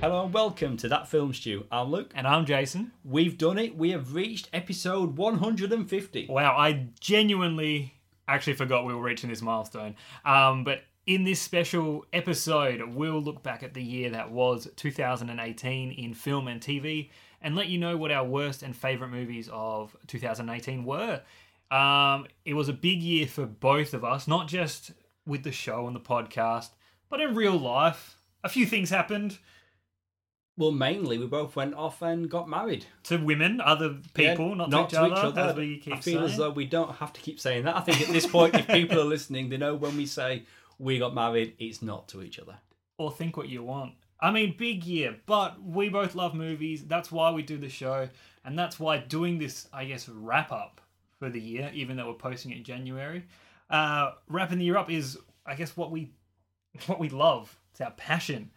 Hello and welcome to That Film Stew. I'm Luke. And I'm Jason. We've done it. We have reached episode 150. Wow, I genuinely actually forgot we were reaching this milestone. Um, but in this special episode, we'll look back at the year that was 2018 in film and TV and let you know what our worst and favourite movies of 2018 were. Um, it was a big year for both of us, not just with the show and the podcast, but in real life. A few things happened Well, mainly we both went off and got married. to women, other people, Yeah, not, not to, each, other, we keep I feel saying. as though we don't have to keep saying that. I think at this point, if people are listening, they know when we say we got married, it's not to each other. or think what you want. I mean, big year, but we both love movies. That's why we do the show, and that's why doing this, I guess, wrap up for the year, even though we're posting it in January, uh, wrapping the year up is, I guess, what we what we love. It's our passion.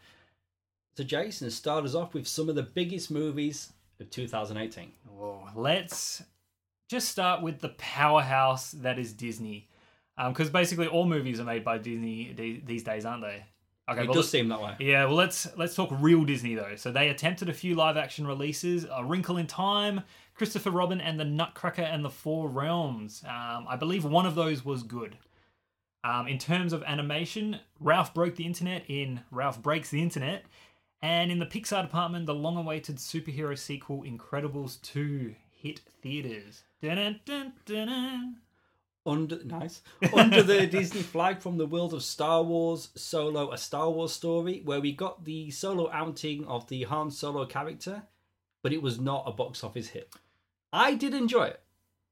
So, Jason, start us off with some of the biggest movies of 2018. Oh, let's just start with the powerhouse that is Disney, because basically all movies are made by Disney these days, aren't they? Okay, It well, does seem that way. Yeah, well let's let's talk real Disney though. So they attempted a few live action releases: A Wrinkle in Time, Christopher Robin, and the Nutcracker and the Four Realms. Um, I believe one of those was good. Um, in terms of animation, Ralph broke the internet in Ralph Breaks the Internet, and in the Pixar department, the long-awaited superhero sequel Incredibles 2 hit theaters. Dun, dun, dun, dun. Under nice under the Disney flag from the world of Star Wars Solo, a Star Wars story, where we got the solo outing of the Han Solo character, but it was not a box office hit. I did enjoy it.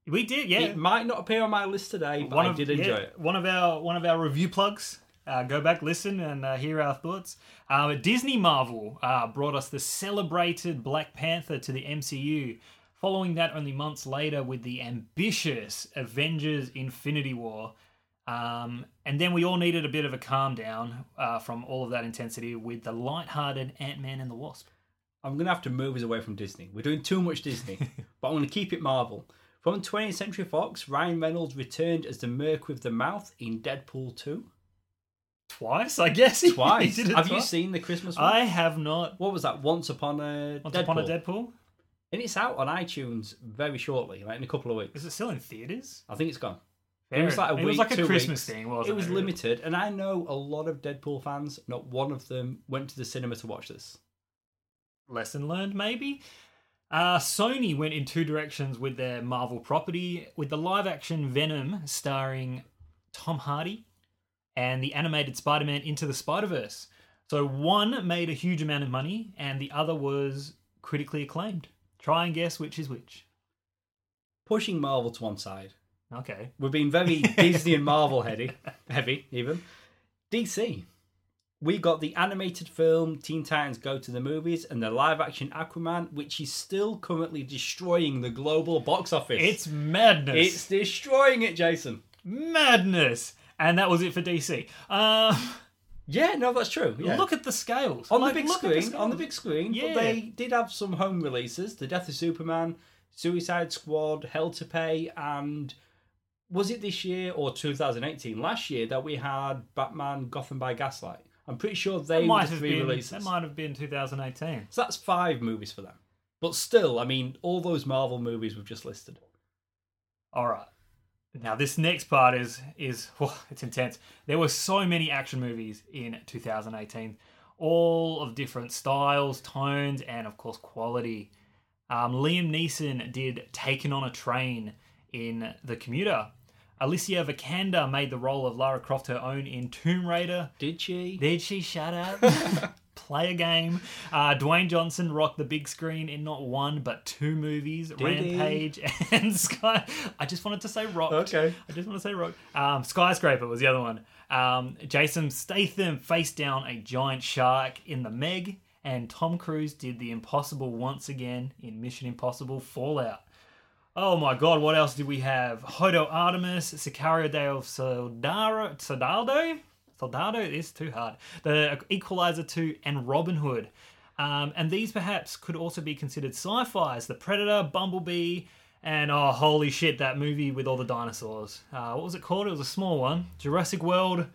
We did, yeah. It might not appear on my list today, but I did enjoy yeah, it. One of our one of our review plugs. Uh, go back, listen, and uh, hear our thoughts. Uh, Disney Marvel uh, brought us the celebrated Black Panther to the MCU. Following that, only months later, with the ambitious Avengers: Infinity War. Um, and then we all needed a bit of a calm down uh, from all of that intensity with the light-hearted Ant Man and the Wasp. I'm gonna have to move us away from Disney. We're doing too much Disney, but I'm gonna keep it Marvel. From 20th Century Fox, Ryan Reynolds returned as the Merc with the Mouth in Deadpool 2. Twice, I guess. he Twice. did it Have you twice. seen the Christmas one? I have not. What was that? Once Upon a Once Deadpool. upon a Deadpool. And it's out on iTunes very shortly, like in a couple of weeks. Is it still in theaters? I think it's gone. Fair was like a enough. it was week, like a two Christmas weeks. thing, wasn't It it? was limited, and I know a lot of Deadpool fans. Not one of them went to the cinema to watch this. Lesson learned, maybe. Uh, Sony went in two directions with their Marvel property, with the live-action Venom starring Tom Hardy, and the animated Spider-Man Into the Spider-Verse. So one made a huge amount of money, and the other was critically acclaimed. Try and guess which is which. Pushing Marvel to one side, Okay. We've been very Disney and Marvel heavy, heavy even. DC. We got the animated film Teen Titans Go to the Movies and the live action Aquaman, which is still currently destroying the global box office. It's madness. it's destroying it, Jason. madness. And that was it for DC. Um, Yeah, no, that's true. Yeah. Look at the scales. on Like, the big screen, on the big screen. Yeah. But they did have some home releases: The Death of Superman, Suicide Squad, Hell to Pay, and was it this year or 2018? Last year that we had Batman: Gotham by Gaslight. I'm pretty sure they That were might the have three been. releases. That might have been 2018. So that's five movies for them. But still, I mean, all those Marvel movies we've just listed. All right. Now this next part is is oh, it's intense. There were so many action movies in 2018, all of different styles, tones, and of course quality. Um, Liam Neeson did "Taken on a Train" in The Commuter. Alicia Vikander made the role of Lara Croft her own in Tomb Raider. Did she? Did she shut up? Play a game. Uh, Dwayne Johnson rocked the big screen in not one but two movies, he? Rampage and Sky. I just wanted to say rocked. Okay. I just want to say rocked. Um, Skyscraper was the other one. Um, Jason Statham faced down a giant shark in the Meg, and Tom Cruise did the impossible once again in Mission Impossible Fallout. Oh my god, what else did we have? Hotel Artemis, Sicario del Soldado, Soldado? Soldado is too hard. The Equalizer 2 and Robin Hood. Um, and these perhaps could also be considered sci-fis. The Predator, Bumblebee, and oh holy shit, that movie with all the dinosaurs. Uh, what was it called? It was a small one. Jurassic World,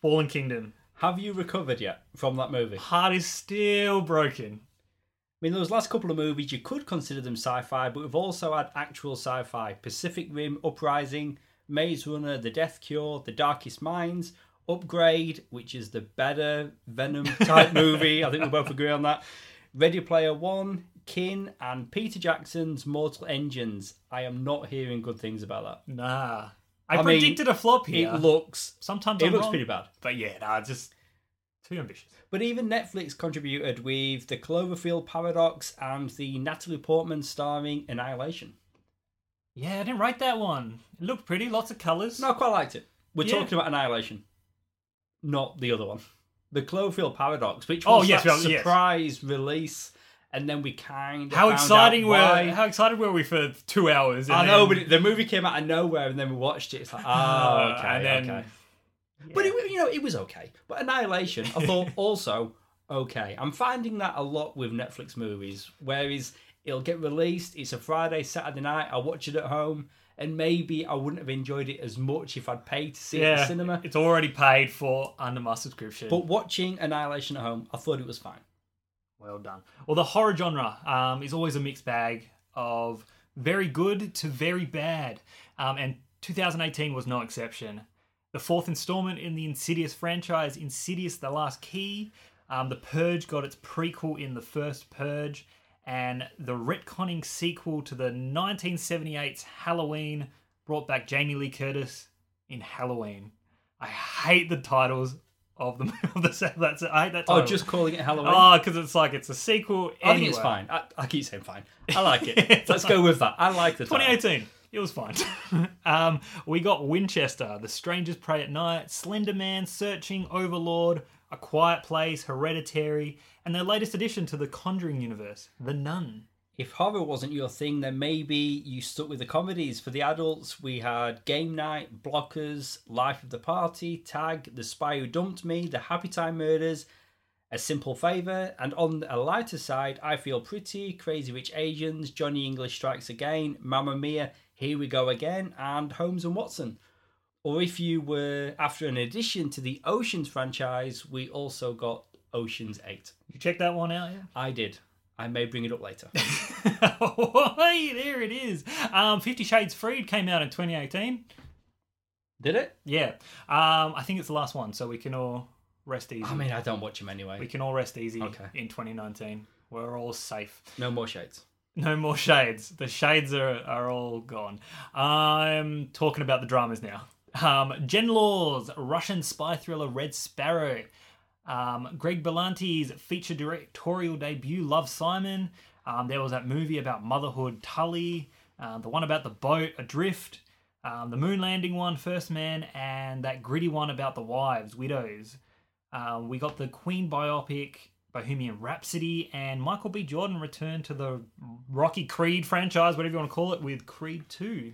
Fallen Kingdom. Have you recovered yet from that movie? Heart is still broken. I mean, those last couple of movies, you could consider them sci-fi, but we've also had actual sci-fi: Pacific Rim, Uprising, Maze Runner, The Death Cure, The Darkest Minds, Upgrade, which is the better Venom type movie. I think we both agree on that. Ready Player One, Kin, and Peter Jackson's Mortal Engines. I am not hearing good things about that. Nah. I, I mean, predicted a flop here. It looks Sometimes it I'm looks wrong, pretty bad. But yeah, nah, just too ambitious. But even Netflix contributed with the Cloverfield Paradox and the Natalie Portman starring Annihilation. Yeah, I didn't write that one. It looked pretty, lots of colours. No, I quite liked it. We're Yeah. talking about Annihilation, not the other one. The Cloverfield Paradox, which Oh, was yes, that well, yes. surprise release, and then we kind of How exciting were why. how excited were we for two hours? I know, then- but the movie came out of nowhere, and then we watched it. It's like, oh, okay, and then- okay. But it, you know, it was okay. But Annihilation, I thought also okay. I'm finding that a lot with Netflix movies, whereas it'll get released. It's a Friday, Saturday night. I watch it at home, and maybe I wouldn't have enjoyed it as much if I'd paid to see it in the cinema. it's already paid for under my subscription. But watching Annihilation at home, I thought it was fine. Well done. Well, the horror genre um, is always a mixed bag of very good to very bad, um, and 2018 was no exception. The fourth installment in the Insidious franchise, Insidious: The Last Key, um, The Purge got its prequel in the first Purge, and the retconning sequel to the 1978's Halloween brought back Jamie Lee Curtis in Halloween. I hate the titles of the of the that's I hate that Oh, just calling it Halloween. Oh, because it's like it's a sequel. I think it's fine. I, I keep saying fine. I like it. Let's go with that. I like the title. 2018. It was fine. um, we got Winchester, The Strangers Pray at Night, Slender Man, Searching, Overlord, A Quiet Place, Hereditary, and their latest addition to the Conjuring universe, The Nun. If horror wasn't your thing, then maybe you stuck with the comedies. For the adults, we had Game Night, Blockers, Life of the Party, Tag, The Spy Who Dumped Me, The Happy Time Murders, A Simple Favor, and on a lighter side, I Feel Pretty, Crazy Rich Asians, Johnny English Strikes Again, Mamma Mia, Here We Go Again, and Holmes and Watson. Or if you were after an addition to the Oceans franchise, we also got Oceans 8. You check that one out, yeah? I did. I may bring it up later. there it is. Um, Fifty Shades Freed came out in 2018. Did it? Yeah. Um, I think it's the last one, so we can all rest easy. I mean, I don't watch them anyway. we can all rest easy Okay. in 2019. We're all safe. No more shades. No more shades. The shades are, are all gone. I'm talking about the dramas now. Um, Jen Law's Russian spy thriller Red Sparrow. Um, Greg Berlanti's feature directorial debut Love Simon. Um, there was that movie about motherhood Tully. Uh, the one about the boat Adrift. Um, the moon landing one First Man. And that gritty one about the wives, widows. Um, we got the Queen biopic Bohemian Rhapsody, and Michael B. Jordan returned to the Rocky Creed franchise, whatever you want to call it, with Creed 2.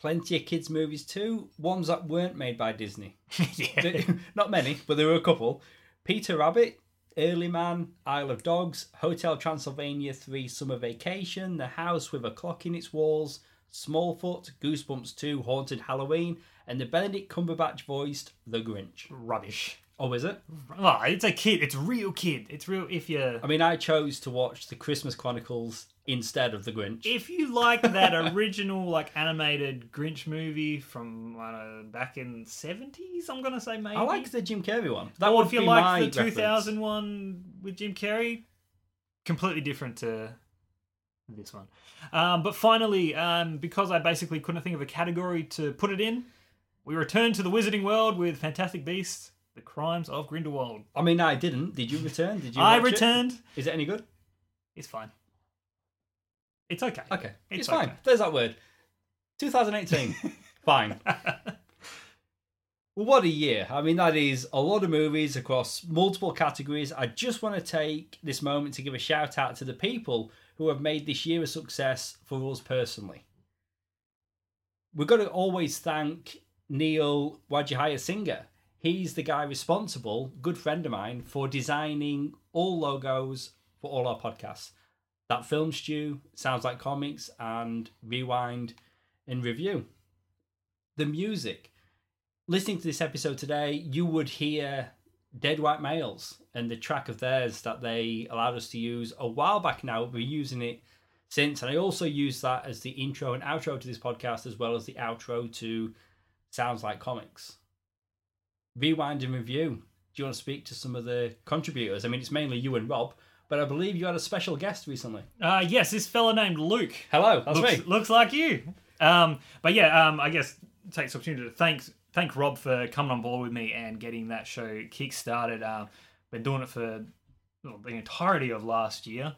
Plenty of kids' movies too. Ones that weren't made by Disney. yeah. Not many, but there were a couple. Peter Rabbit, Early Man, Isle of Dogs, Hotel Transylvania 3 Summer Vacation, The House with a Clock in Its Walls, Smallfoot, Goosebumps 2 Haunted Halloween, and the Benedict Cumberbatch voiced The Grinch. Rubbish. Oh, is it? Oh, it's a kid. It's real kid. It's real. If you I mean, I chose to watch The Christmas Chronicles instead of The Grinch. if you like that original like animated Grinch movie from know, back in seventies, I'm gonna say maybe. I like the Jim Carrey one. That or would if you like the two thousand one with Jim Carrey, completely different to this one. Um, but finally, um, because I basically couldn't think of a category to put it in, we return to the Wizarding World with Fantastic Beasts: The Crimes of Grindelwald. I mean, I didn't. Did you return? Did you? I watch it? returned. Is it any good? It's fine. It's okay. Okay, it's, It's fine. okay. There's that word. 2018. fine. Well, what a year. I mean, that is a lot of movies across multiple categories. I just want to take this moment to give a shout out to the people who have made this year a success for us personally. We've got to always thank Neil Wajihaya Singer. He's the guy responsible, good friend of mine, for designing all logos for all our podcasts. That Film Stew, Sounds Like Comics, and Rewind and Review. The music listening to this episode today, you would hear Dead White Males and the track of theirs that they allowed us to use a while back now. We've been using it since, and I also use that as the intro and outro to this podcast, as well as the outro to Sounds Like Comics. Rewind and review. Do you want to speak to some of the contributors? I mean, it's mainly you and Rob, but I believe you had a special guest recently. Uh, yes, this fella named Luke. Hello, that's looks, me. looks like you. Um, but yeah, um, I guess take this opportunity to thank thank Rob for coming on board with me and getting that show kick started. Um, been doing it for well, the entirety of last year.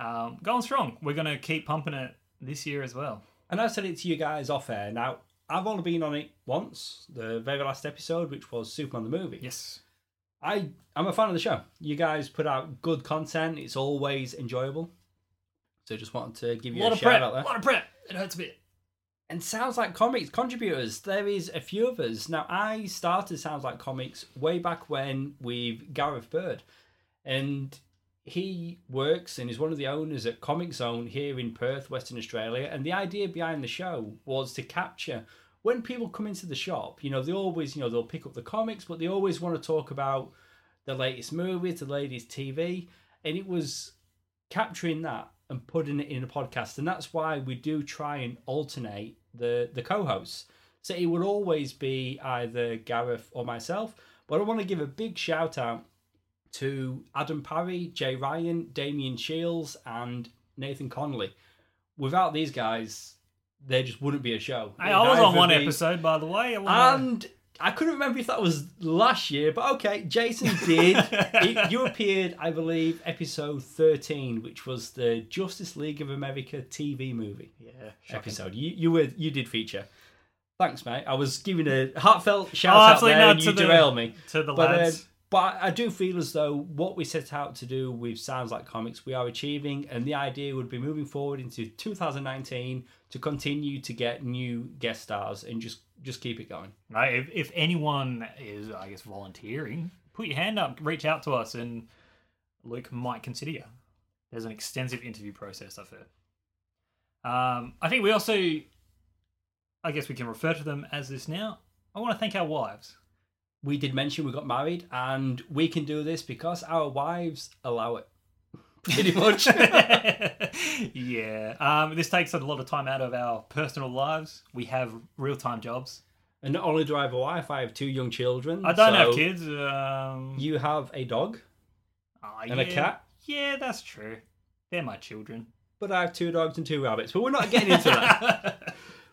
Um, going strong. We're going to keep pumping it this year as well. And I said it to you guys off air. Now, I've only been on it once, the very last episode, which was Superman the movie. Yes. I I'm a fan of the show. You guys put out good content. It's always enjoyable. So just wanted to give A you a, of shout prep. out A there. lot of prep. It hurts a bit. And Sounds Like Comics contributors, there is a few of us. Now, I started Sounds Like Comics way back when with Gareth Bird. And he works and is one of the owners at Comic Zone here in Perth, Western Australia. And the idea behind the show was to capture when people come into the shop, you know, they always, you know, they'll pick up the comics, but they always want to talk about the latest movies, the latest TV. And it was capturing that and putting it in a podcast. And that's why we do try and alternate the, the co hosts. So it would always be either Gareth or myself. But I want to give a big shout out to Adam Parry, Jay Ryan, Damian Shields, and Nathan Connolly. Without these guys, there just wouldn't be a show. Hey, I was on one be- episode, by the way. And I couldn't remember if that was last year, but okay, Jason did. It- you appeared, I believe, episode 13, which was the Justice League of America TV movie yeah, episode. You you were you did feature. Thanks, mate. I was giving a heartfelt shout Oh, out there, and to you the- derailed me. to the But, uh, lads. But I do feel as though what we set out to do with Sounds Like Comics, we are achieving, and the idea would be moving forward into 2019 to continue to get new guest stars and just just keep it going. Right, if, if anyone is, I guess, volunteering, put your hand up, reach out to us, and Luke might consider you. There's an extensive interview process, I've heard. Um, I think we also, I guess we can refer to them as this now. I want to thank our wives. We did mention we got married, and we can do this because our wives allow it. Pretty much. yeah, um, this takes a lot of time out of our personal lives. We have real time jobs. and not only do I have a wife, I have two young children. I don't so have kids. Um, You have a dog ah, and a cat, Yeah, that's true. They're my children. but I have two dogs and two rabbits. But we're not getting into that.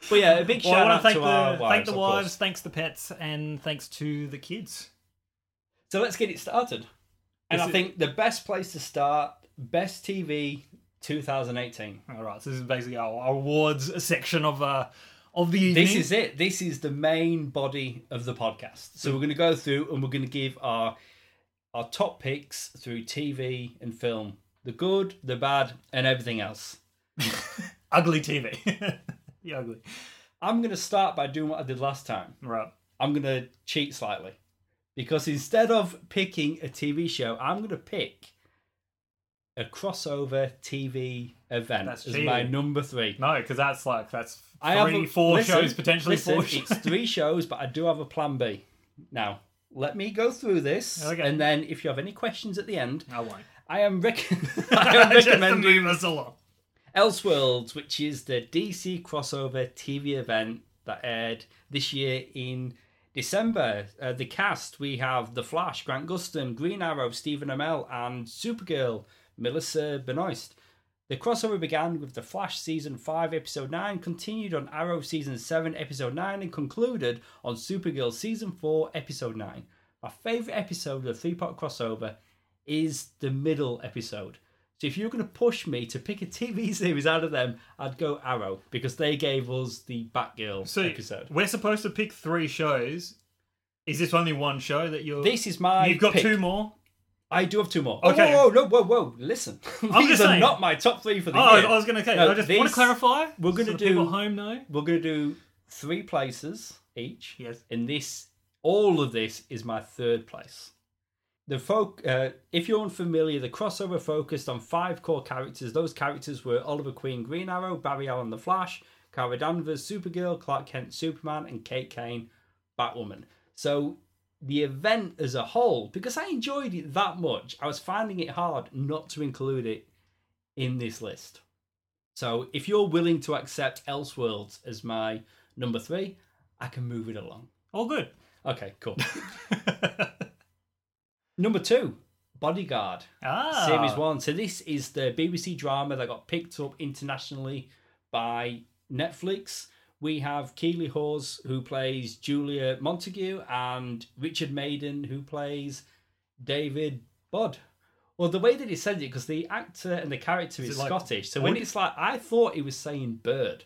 But yeah, a big Well, shout out to the our wives. thank the wives, thanks the pets, and thanks to the kids. So let's get it started. And Is I it- think the best place to start, best TV 2018. All right, so this is basically our awards section of uh of the evening. This is it. This is the main body of the podcast. So we're going to go through and we're going to give our our top picks through TV and film, the good, the bad, and everything else. ugly TV. ugly. I'm going to start by doing what I did last time. Right. I'm going to cheat slightly because instead of picking a TV show, I'm going to pick a crossover TV event That's as cheating. my number three. No, because that's like that's I have three, a- four listen, shows potentially. listen, four shows. It's three shows, but I do have a plan B. Now, let me go through this, Okay. and then if you have any questions at the end, I won't. I am, rec- I am recommending us along. Elseworlds, which is the DC crossover TV event that aired this year in December. Uh, the cast we have The Flash, Grant Gustin, Green Arrow, Stephen Amell, and Supergirl, Melissa Benoist. The crossover began with The Flash season 5, episode 9, continued on Arrow season 7, episode 9, and concluded on Supergirl season 4, episode 9. My favourite episode of the three part crossover is the middle episode. So if you're going to push me to pick a TV series out of them, I'd go Arrow because they gave us the Batgirl So episode. we're supposed to pick three shows. Is this only one show that you're? This is my. You've got pick. two more. I do have two more. Okay. Oh, whoa, whoa, whoa, whoa! Listen, I'm these just are saying. not my top three for the Oh, year. I was going to say. No, I just want to clarify. we're gonna so do- home now. We're going to do three places each. Yes. And this, all of this, is my third place. The folk, uh, if you're unfamiliar, the crossover focused on five core characters. Those characters were Oliver Queen, Green Arrow, Barry Allen, The Flash, Kara Danvers, Supergirl, Clark Kent, Superman, and Kate Kane, Batwoman. So the event as a whole, because I enjoyed it that much, I was finding it hard not to include it in this list. So if you're willing to accept Elseworlds as my number three, I can move it along. All good. Okay, cool. number two, Bodyguard. ah, Series one. So this is the BBC drama that got picked up internationally by Netflix. We have Keely Hawes who plays Julia Montague and Richard Madden who plays David Budd. Well, the way that he said it, because the actor and the character Is is, like Scottish, so when it's like I thought he was saying bird,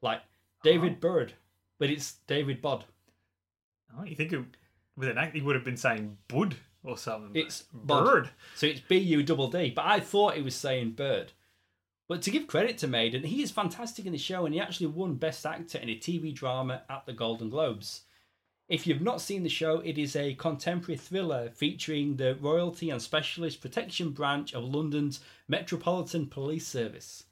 like David Bird, but it's David Budd. Oh, you think it, with an act, he would have been saying bud or something. It's Bud. bird. So it's B U double D. But I thought he was saying bird. But to give credit to Madden, he is fantastic in the show and he actually won Best Actor in a TV drama at the Golden Globes. If you've not seen the show, it is a contemporary thriller featuring the Royalty and Specialist Protection Branch of London's Metropolitan Police Service.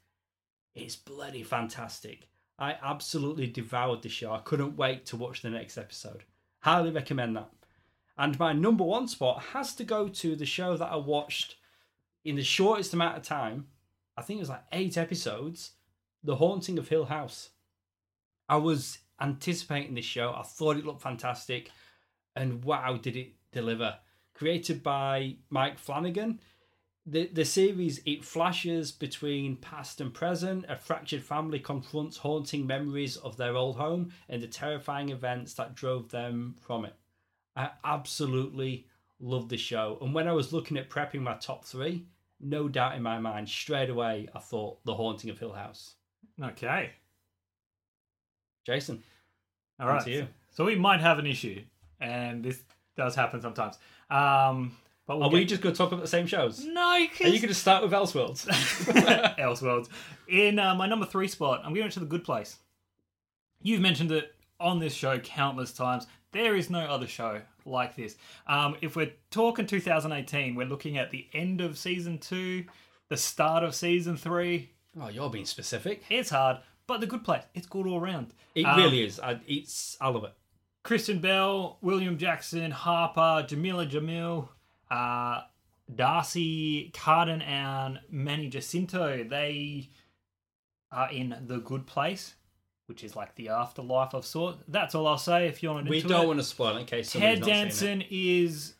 It's bloody fantastic. I absolutely devoured the show. I couldn't wait to watch the next episode. Highly recommend that. And my number one spot has to go to the show that I watched in the shortest amount of time. I think it was like eight episodes. The Haunting of Hill House. I was anticipating this show. I thought it looked fantastic. And wow, did it deliver. Created by Mike Flanagan. The, the series it flashes between past and present. A fractured family confronts haunting memories of their old home and the terrifying events that drove them from it. I absolutely love the show. And when I was looking at prepping my top three, no doubt in my mind, straight away, I thought The Haunting of Hill House. Okay. Jason, All right. to you. So we might have an issue, and this does happen sometimes. Um, but we'll Are we just going to talk about the same shows? no? Are you 'cause- going to start with Elseworlds? Elseworlds. In uh, my number three spot, I'm going to The Good Place. You've mentioned it on this show countless times. There is no other show like this. Um, if we're talking 2018, we're looking at the end of season two, the start of season three. oh, you're being specific. It's hard, but The Good Place, it's good all around. It Um, really is. I, it's, I love it. Kristen Bell, William Jackson, Harper, Jameela Jamil, uh, D'Arcy Carden, and Manny Jacinto. They are in the good place, which is like the afterlife of sort. That's all I'll say. If you're not We don't it. want to spoil it in case Ted somebody's not seen it. Danson is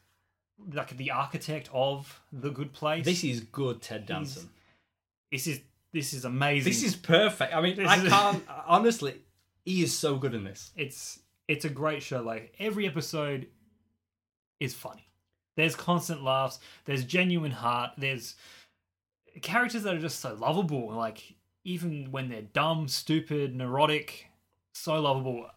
like the architect of the good place. This is good, Ted Danson. this is this is amazing. This is perfect. I mean, This I can't, honestly, he is so good in this. it's it's a great show. Like every episode is funny. There's constant laughs. There's genuine heart. There's characters that are just so lovable. Like even when they're dumb, stupid, neurotic, so lovable.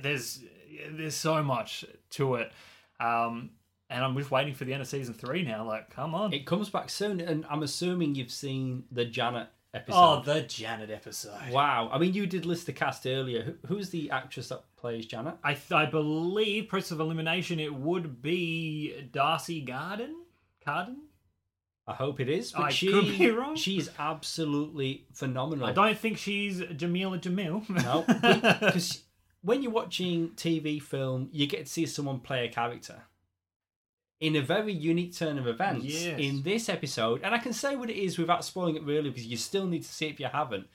There's there's so much to it. Um, and I'm just waiting for the end of season three now. Like, come on. It comes back soon, and I'm assuming you've seen the Janet episode. oh, the Janet episode. Wow. I mean, you did list the cast earlier. Who- Who's the actress that plays Janet? I I believe process of elimination. It would be D'Arcy Garden. Carden. I hope it is. But I she, could be wrong. She is absolutely phenomenal. I don't think she's Jameela Jamil. No, because when you're watching TV film, you get to see someone play a character in a very unique turn of events. Yes. In this episode, and I can say what it is without spoiling it really, because you still need to see it if you haven't.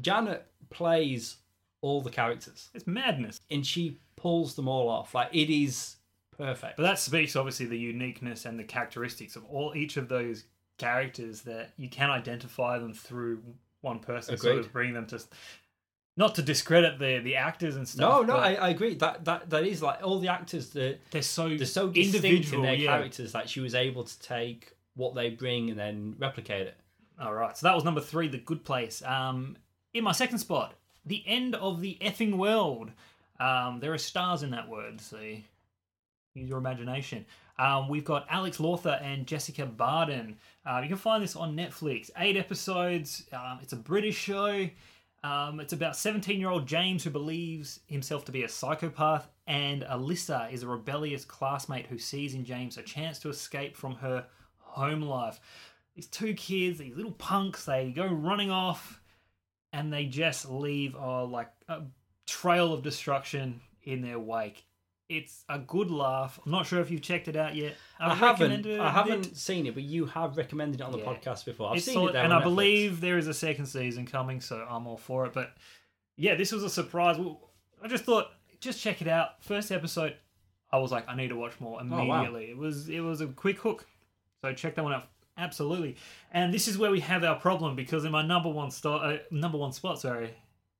Janet plays all the characters, it's madness. and she pulls them all off. Like it is perfect. But that speaks obviously the uniqueness and the characteristics of all each of those characters that you can identify them through one person. Sort of bring them to not to discredit the the actors and stuff. no, no, I, I agree. That that that is like all the actors. that they're so they're so distinct in their yeah. characters that she was able to take what they bring and then replicate it. All right, so that was number three, The Good Place. Um, in my second spot, The End of the Effing World. Um, there are stars in that word, so use your imagination. Um, we've got Alex Lawther and Jessica Barden. Uh, you can find this on Netflix. Eight episodes. Um, it's a British show. Um, it's about 17 year old James who believes himself to be a psychopath, and Alyssa is a rebellious classmate who sees in James a chance to escape from her home life. These two kids, these little punks, they go running off and they just leave uh, like a trail of destruction in their wake. It's a good laugh. I'm not sure if you've checked it out yet. I I've haven't. it I haven't seen it, but you have recommended it on the Yeah. podcast before. I've It's seen solid, it there and I Netflix. believe there is a second season coming, so I'm all for it. But yeah, this was a surprise. Well, I just thought, just check it out. First episode, I was like, I need to watch more Oh, wow. immediately. It was it was a quick hook, so check that one out. Absolutely. And this is where we have our problem because in my number one start, uh, number one spot, sorry,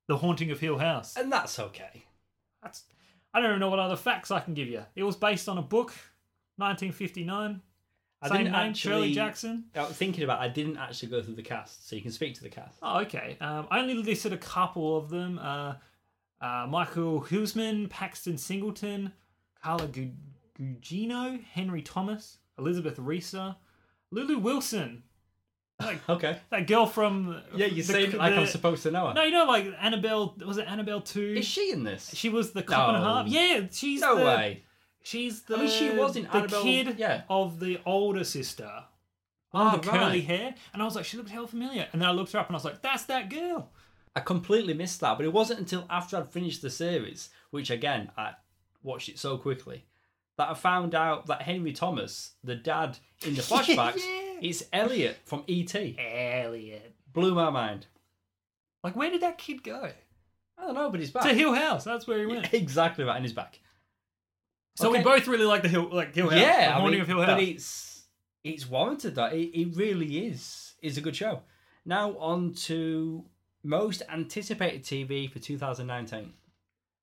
The Haunting of Hill House. and that's okay. That's I don't even know what other facts I can give you. It was based on a book, 1959. I Same didn't name, Shirley Jackson. I was thinking about. I didn't actually go through the cast, so you can speak to the cast. Oh, okay. Um, I only listed a couple of them. Uh, uh, Michiel Huisman, Paxton Singleton, Carla Gugino, Henry Thomas, Elizabeth Reaser, Lulu Wilson. Like Okay. that girl from Yeah, you the- say it like I'm supposed to know her. No, you know, like Annabelle. Was it Annabelle two? Is she in this? She was the cop and a half. Yeah, she's no the, way. She's the. I mean, she was in the Annabelle- kid yeah. of the older sister. Oh, the curly hair, and I was like, she looked hell familiar. And then I looked her up, and I was like, that's that girl. I completely missed that, but it wasn't until after I'd finished the series, which again I watched it so quickly, that I found out that Henry Thomas, the dad in the flashbacks, Yeah. Is Elliot from E.T. Elliot. Blew my mind. Like, where did that kid go? I don't know, but he's back. To Hill House. That's where he went. exactly right, and he's back. So we both really like the Hill, like Hill House. the Yeah, I Haunting mean, of Hill House. but it's it's warranted that it, it really is is a good show. Now on to most anticipated TV for 2019,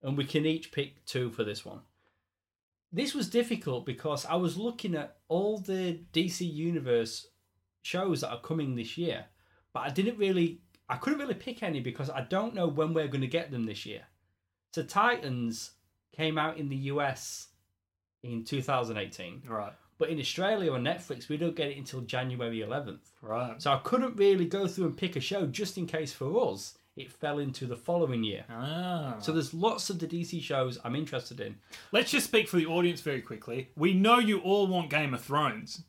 and we can each pick two for this one. This was difficult because I was looking at all the DC Universe shows that are coming this year, but I didn't really, I couldn't really pick any because I don't know when we're going to get them this year. So Titans came out in the US in 2018. Right, But in Australia on Netflix, we don't get it until January 11th. right. So I couldn't really go through and pick a show just in case for us it fell into the following year. Ah. So there's lots of the DC shows I'm interested in. Let's just speak for the audience very quickly. We know you all want Game of Thrones,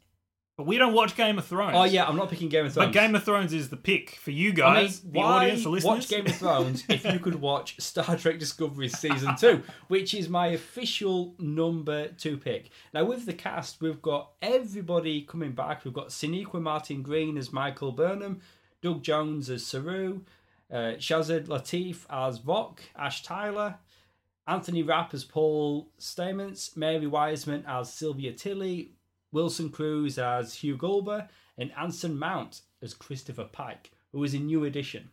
but we don't watch Game of Thrones. Oh yeah, I'm not picking Game of Thrones. But Game of Thrones is the pick for you I mean, guys, the audience, the listeners. watch Game of Thrones if you could watch Star Trek Discovery season two, which is my official number two pick. Now with the cast, we've got everybody coming back. We've got Sonequa Martin Green as Michael Burnham, Doug Jones as Saru, uh, Shazad Latif as Voq, Ash Tyler, Anthony Rapp as Paul Stamets, Mary Wiseman as Sylvia Tilly, Wilson Cruz as Hugh Culber, and Anson Mount as Christopher Pike, who is a new addition.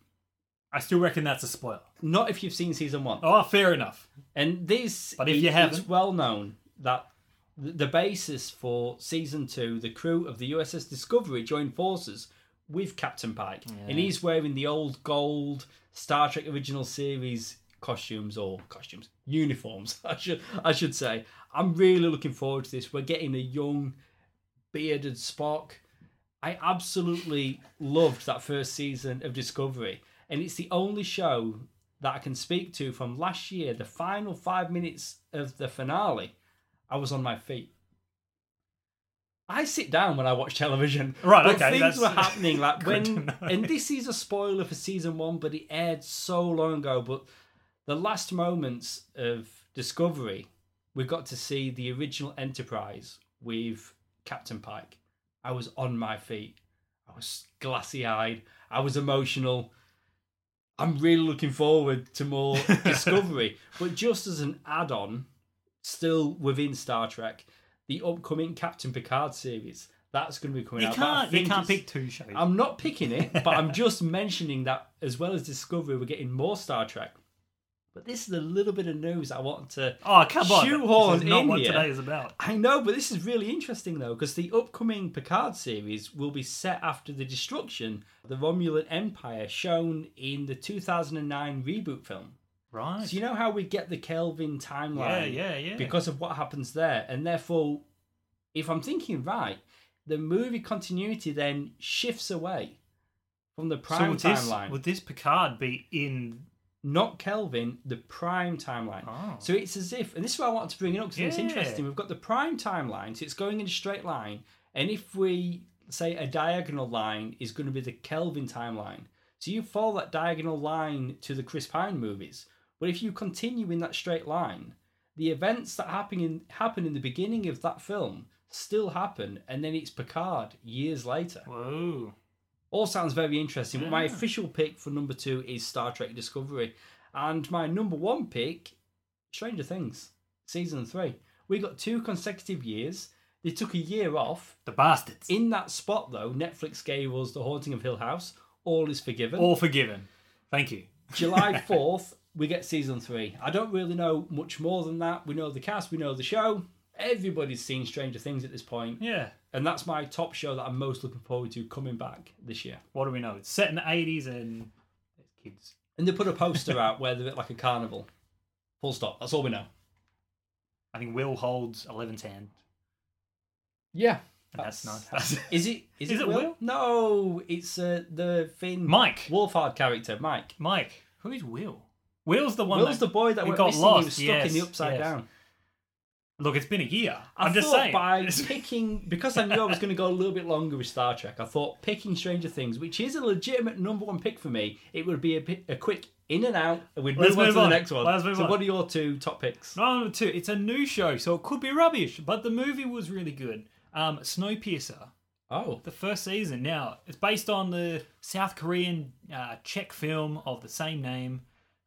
I still reckon that's a spoiler. Not if you've seen season one. Oh, fair enough. And this, But if it- you haven't- well known that the basis for season two, the crew of the USS Discovery joined forces with Captain Pike, and he's wearing the old gold Star Trek original series costumes or costumes uniforms. I should I should say. I'm really looking forward to this. We're getting a young bearded Spock. I absolutely loved that first season of Discovery, and it's the only show that I can speak to from last year. The final five minutes of the finale, I was on my feet. I sit down when I watch television. Right, but okay, Things that's were happening like when, and this is a spoiler for season one, but it aired so long ago. But the last moments of Discovery, we got to see the original Enterprise with Captain Pike. I was on my feet. I was glassy eyed. I was emotional. I'm really looking forward to more Discovery. But just as an add on, still within Star Trek, the upcoming Captain Picard series, that's going to be coming You out. I can't. You can't pick two shows. I'm not picking it, but I'm just mentioning that as well as Discovery, we're getting more Star Trek. But this is a little bit of news I want to. oh come on! shoehorn this is not in what here. today is about. I know, but this is really interesting though, because the upcoming Picard series will be set after the destruction of the Romulan Empire shown in the 2009 reboot film. Right. So you know how we get the Kelvin timeline yeah, yeah. yeah. because of what happens there, and therefore, if I'm thinking right, the movie continuity then shifts away from the so prime would this, timeline, would this Picard be in? not Kelvin, the prime timeline. Oh. So it's as if, and this is why I wanted to bring it up because it's interesting. We've got the prime timeline, so it's going in a straight line, and if we say a diagonal line is going to be the Kelvin timeline, so you follow that diagonal line to the Chris Pine movies. But if you continue in that straight line, the events that happen in happen in the beginning of that film still happen, and then it's Picard years later. Whoa. All sounds very interesting. But my official pick for number two is Star Trek Discovery, and my number one pick, Stranger Things, season three. We got two consecutive years. They took a year off. The bastards. In that spot, though, Netflix gave us The Haunting of Hill House. All is forgiven. All forgiven. Thank you. July 4th, we get season three. I don't really know much more than that. We know the cast, we know the show. Everybody's seen Stranger Things at this point, Yeah. and that's my top show that I'm most looking forward to coming back this year. What do we know? It's set in the 80s and there's kids. And they put a poster out where they're at like a carnival. Full stop. That's all we know. I think Will holds 11's hand. Yeah. And that's nice. That's- Is it? Is, Is it, it Will? Will? No, it's uh, the Finn Mike. Wolfhard character, Mike. Mike. Who's Will? Will's the one Will's that... the boy that went got missing. lost, He was stuck in the upside yes. down. Look, it's been a year. I I'm just thought saying. by picking because I knew I was going to go a little bit longer with Star Trek. I thought picking Stranger Things, which is a legitimate number one pick for me, it would be a, pi- a quick in and out, and we'd Let's move on move to the next one. Let's move so, on. what are your two top picks? Number two, it's a new show, so it could be rubbish, but the movie was really good. Um, Snowpiercer, Oh, the first season. Now, it's based on the South Korean uh, Czech film of the same name,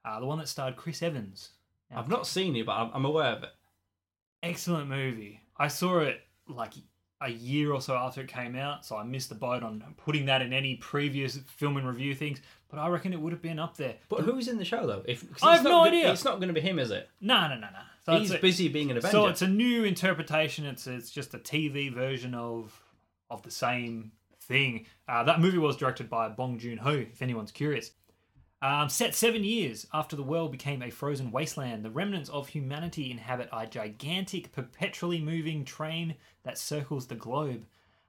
uh, the one that starred Chris Evans. Now, I've not seen it, but I'm, I'm aware of it. excellent movie. I saw it like a year or so after it came out, so I missed the boat on putting that in any previous film and review things. But I reckon it would have been up there. But who's in the show though? If I have not no idea. It's not going to be him, is it? No, no, no, no. So He's busy being an Avenger. So it's a new interpretation. It's it's just a TV version of of the same thing. Uh, that movie was directed by Bong Joon Ho. If anyone's curious. Um, set seven years after the world became a frozen wasteland, the remnants of humanity inhabit a gigantic, perpetually moving train that circles the globe.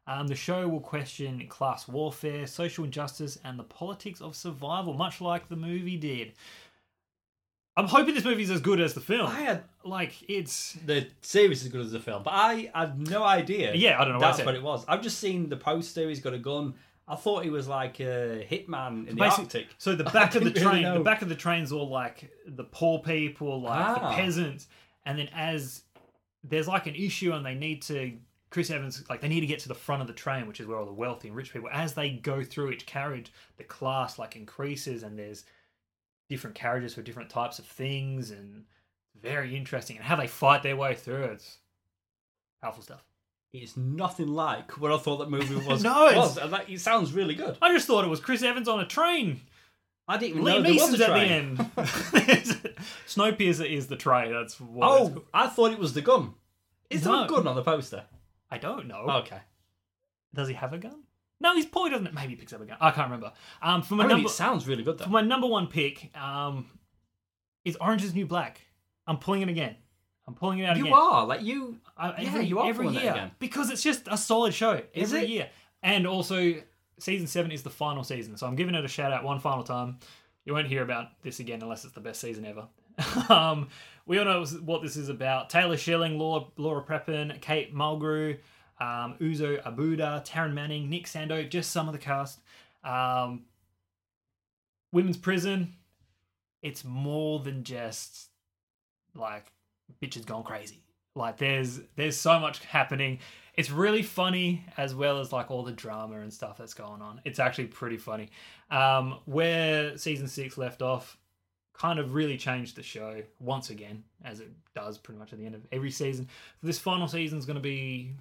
Um, the show will question class warfare, social injustice, and the politics of survival, much like the movie did. I'm hoping this movie's as good as the film. I had Like it's the series as good as the film, but I had no idea. Yeah, I don't know what That's said. what it was. I've just seen the poster. He's got a gun. I thought he was like a hitman in the Basi- Arctic. So the back of the didn't really train, the back of the train's all like the poor people, like Ah. the peasants, and then as there's like an issue and they need to, Chris Evans, like they need to get to the front of the train, which is where all the wealthy and rich people. As they go through each carriage, the class like increases, and there's different carriages for different types of things, and very interesting. And how they fight their way through it. it's powerful stuff. It's nothing like what I thought that movie was. No, it's- was. And that, it sounds really good. I just thought it was Chris Evans on a train. I didn't even know Liam there was Neeson's a at train. the end. Snowpiercer is the tray. That's what. it's Oh, called. I thought it was the gun. Is there No. a gun on the poster? I don't know. Okay. Does he have a gun? No, he's probably doesn't. Maybe he picks up a gun. I can't remember. Um, for my I mean, number it sounds really good for though. my number one pick, um, is Orange is the New Black. I'm pulling it again. I'm pulling it out again. You again. are like you. I, Yeah, every, you are every year again. because it's just a solid show Is every it? year, and also season seven is the final season, so I'm giving it a shout out one final time. You won't hear about this again unless it's the best season ever. um, we all know what this is about: Taylor Schilling, Laura, Laura Prepon, Kate Mulgrew, um, Uzo Aduba, Taryn Manning, Nick Sandow, just some of the cast. Um, women's prison. It's more than just like bitches gone crazy. Like there's there's so much happening. It's really funny as well as like all the drama and stuff that's going on. It's actually pretty funny. Um, where season six left off, kind of really changed the show once again, as it does pretty much at the end of every season. This final season is going to be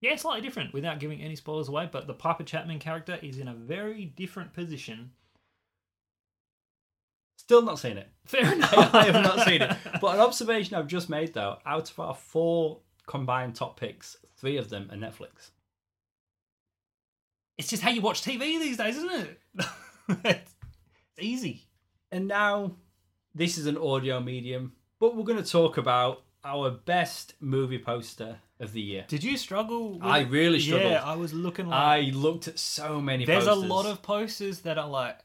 yeah, slightly different without giving any spoilers away. But the Piper Chapman character is in a very different position. Still not seen it. Fair enough. I have not seen it. But an observation I've just made though, out of our four combined top picks, three of them are Netflix. It's just how you watch TV these days, isn't it? it's easy. And now this is an audio medium, but we're going to talk about our best movie poster of the year. Did you struggle? I really struggled. Yeah, I was looking like. I looked at so many there's posters. a lot of posters that are like,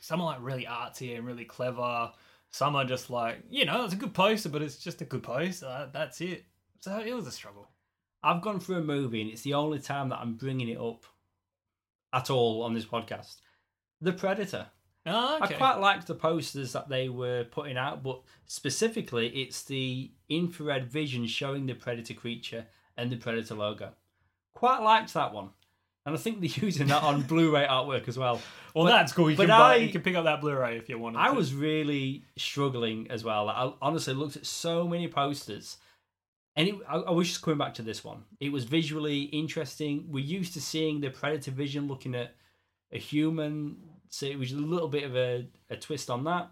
some are like really artsy and really clever. Some are just like, you know, it's a good poster, but it's just a good poster. Uh, That's it. So it was a struggle. I've gone through a movie and it's the only time that I'm bringing it up at all on this podcast. The Predator. Oh, okay. I quite liked the posters that they were putting out, but specifically, it's the infrared vision showing the predator creature and the predator logo. Quite liked that one, and I think they're using that on Blu-ray artwork as well. well, but- that's cool. You but can, buy, I- you can pick up that Blu-ray if you want. I was really struggling as well. I honestly looked at so many posters, and it, I, I was just coming back to this one. It was visually interesting. We're used to seeing the predator vision looking at a human, so it was a little bit of a, a twist on that.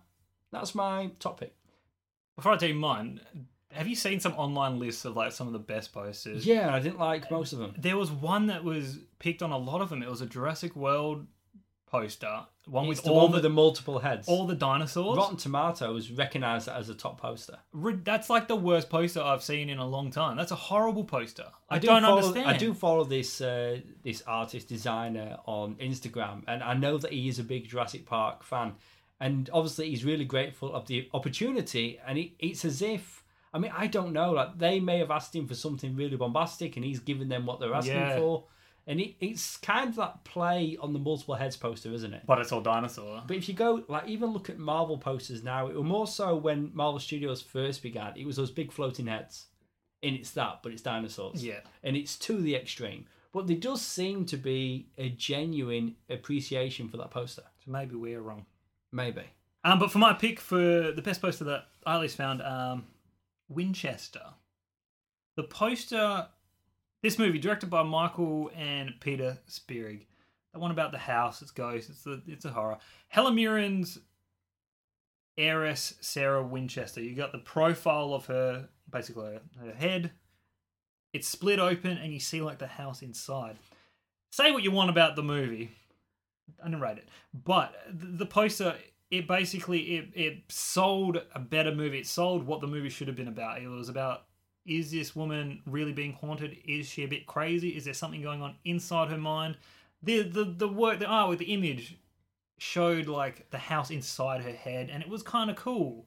That's my topic. Before I tell you mine, have you seen some online lists of like some of the best posters? Yeah, I didn't like most of them. There was one that was picked on a lot of them. It was a Jurassic World poster, one It's with the all one the, with the multiple heads. all the dinosaurs. Rotten Tomatoes recognised that as a top poster. That's like the worst poster I've seen in a long time. That's a horrible poster. I, do don't follow, understand. I do follow this uh, this artist designer on Instagram, and I know that he is a big Jurassic Park fan, and obviously he's really grateful of the opportunity. And it, it's as if I mean I don't know, like they may have asked him for something really bombastic, and he's given them what they're asking Yeah. for, and it, it's kind of that play on the multiple heads poster, isn't it? But it's all dinosaur. But if you go, like, even look at Marvel posters now, it was more so when Marvel Studios first began. It was those big floating heads, and it's that, but it's dinosaurs. Yeah. and it's to the extreme. But there does seem to be a genuine appreciation for that poster. So maybe we're wrong. Maybe. Um, but for my pick for the best poster that I at least found, um, Winchester. The poster, this movie directed by Michael and Peter Spierig. The one about the house, it's ghosts, it's the it's a horror. Helen Mirren's heiress Sarah Winchester. You got the profile of her, basically her, head. It's split open, and you see like the house inside. Say what you want about the movie. It, but the poster it basically it, it sold a better movie. It sold what the movie should have been about. It was about is this woman really being haunted? Is she a bit crazy? Is there something going on inside her mind? The the the work the art with the image showed like the house inside her head, and it was kind of cool.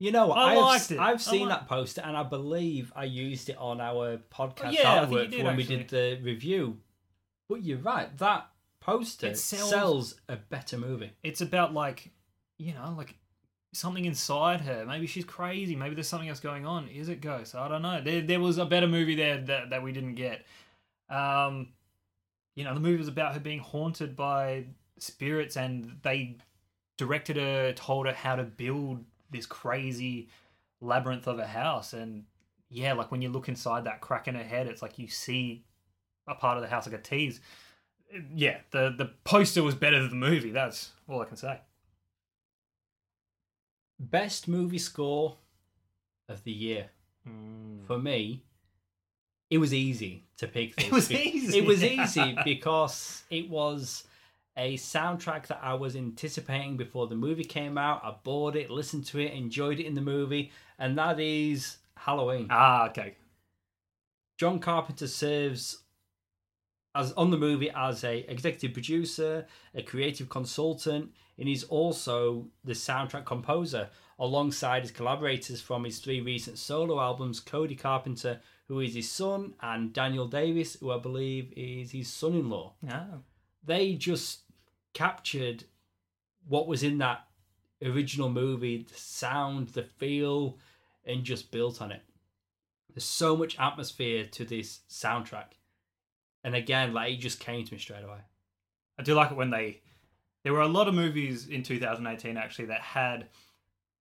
You know, I have liked it. I've I seen that poster, and I believe I used it on our podcast yeah, I think you artwork did, when we did the review. But you're right, that poster It sells- sells a better movie. It's about like you know like something inside her. Maybe she's crazy. Maybe there's something else going on. Is it ghosts? I don't know. There, there was a better movie there that, that we didn't get. Um, you know, the movie was about her being haunted by spirits, and they directed her, told her how to build this crazy labyrinth of a house. And yeah, like when you look inside that crack in her head, it's like you see a part of the house like a tease. Yeah, the the poster was better than the movie. That's all I can say. Best movie score of the year. For me, it was easy to pick this. It was easy. It was easy because it was a soundtrack that I was anticipating before the movie came out. I bought it, listened to it, enjoyed it in the movie, and that is Halloween. Ah, okay. John Carpenter serves as on the movie as a executive producer, a creative consultant, and he's also the soundtrack composer alongside his collaborators from his three recent solo albums, Cody Carpenter, who is his son, and Daniel Davis, who I believe is his son-in-law. Ah. They just captured what was in that original movie, the sound, the feel, and just built on it. There's so much atmosphere to this soundtrack. And again, like it just came to me straight away. I do like it when they. There were a lot of movies in 2018 actually that had